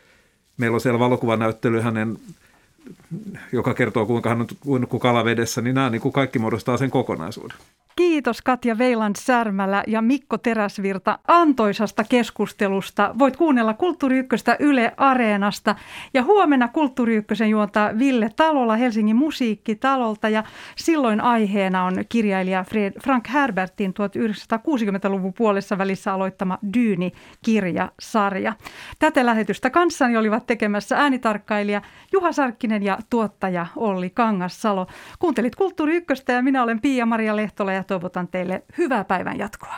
meillä on siellä valokuvanäyttely hänen, joka kertoo kuinka hän on uinut kalavedessä, niin nämä niin kuin kaikki muodostaa sen kokonaisuuden. Kiitos Katja Veiland Särmälä ja Mikko Teräsvirta antoisasta keskustelusta. Voit kuunnella Kulttuuri Ykköstä Yle Areenasta ja huomenna Kulttuuri Ykkösen juontaa Ville Talolla Helsingin musiikkitalolta ja silloin aiheena on kirjailija Fred, Frank Herbertin 1960-luvun puolessa välissä aloittama Dyyni-kirjasarja. Tätä lähetystä kanssani olivat tekemässä äänitarkkailija Juha Sarkkinen ja tuottaja Olli Kangassalo. Kuuntelit Kulttuuri Ykköstä ja minä olen Pia-Maria Lehtola ja toivotan teille hyvää päivän jatkoa.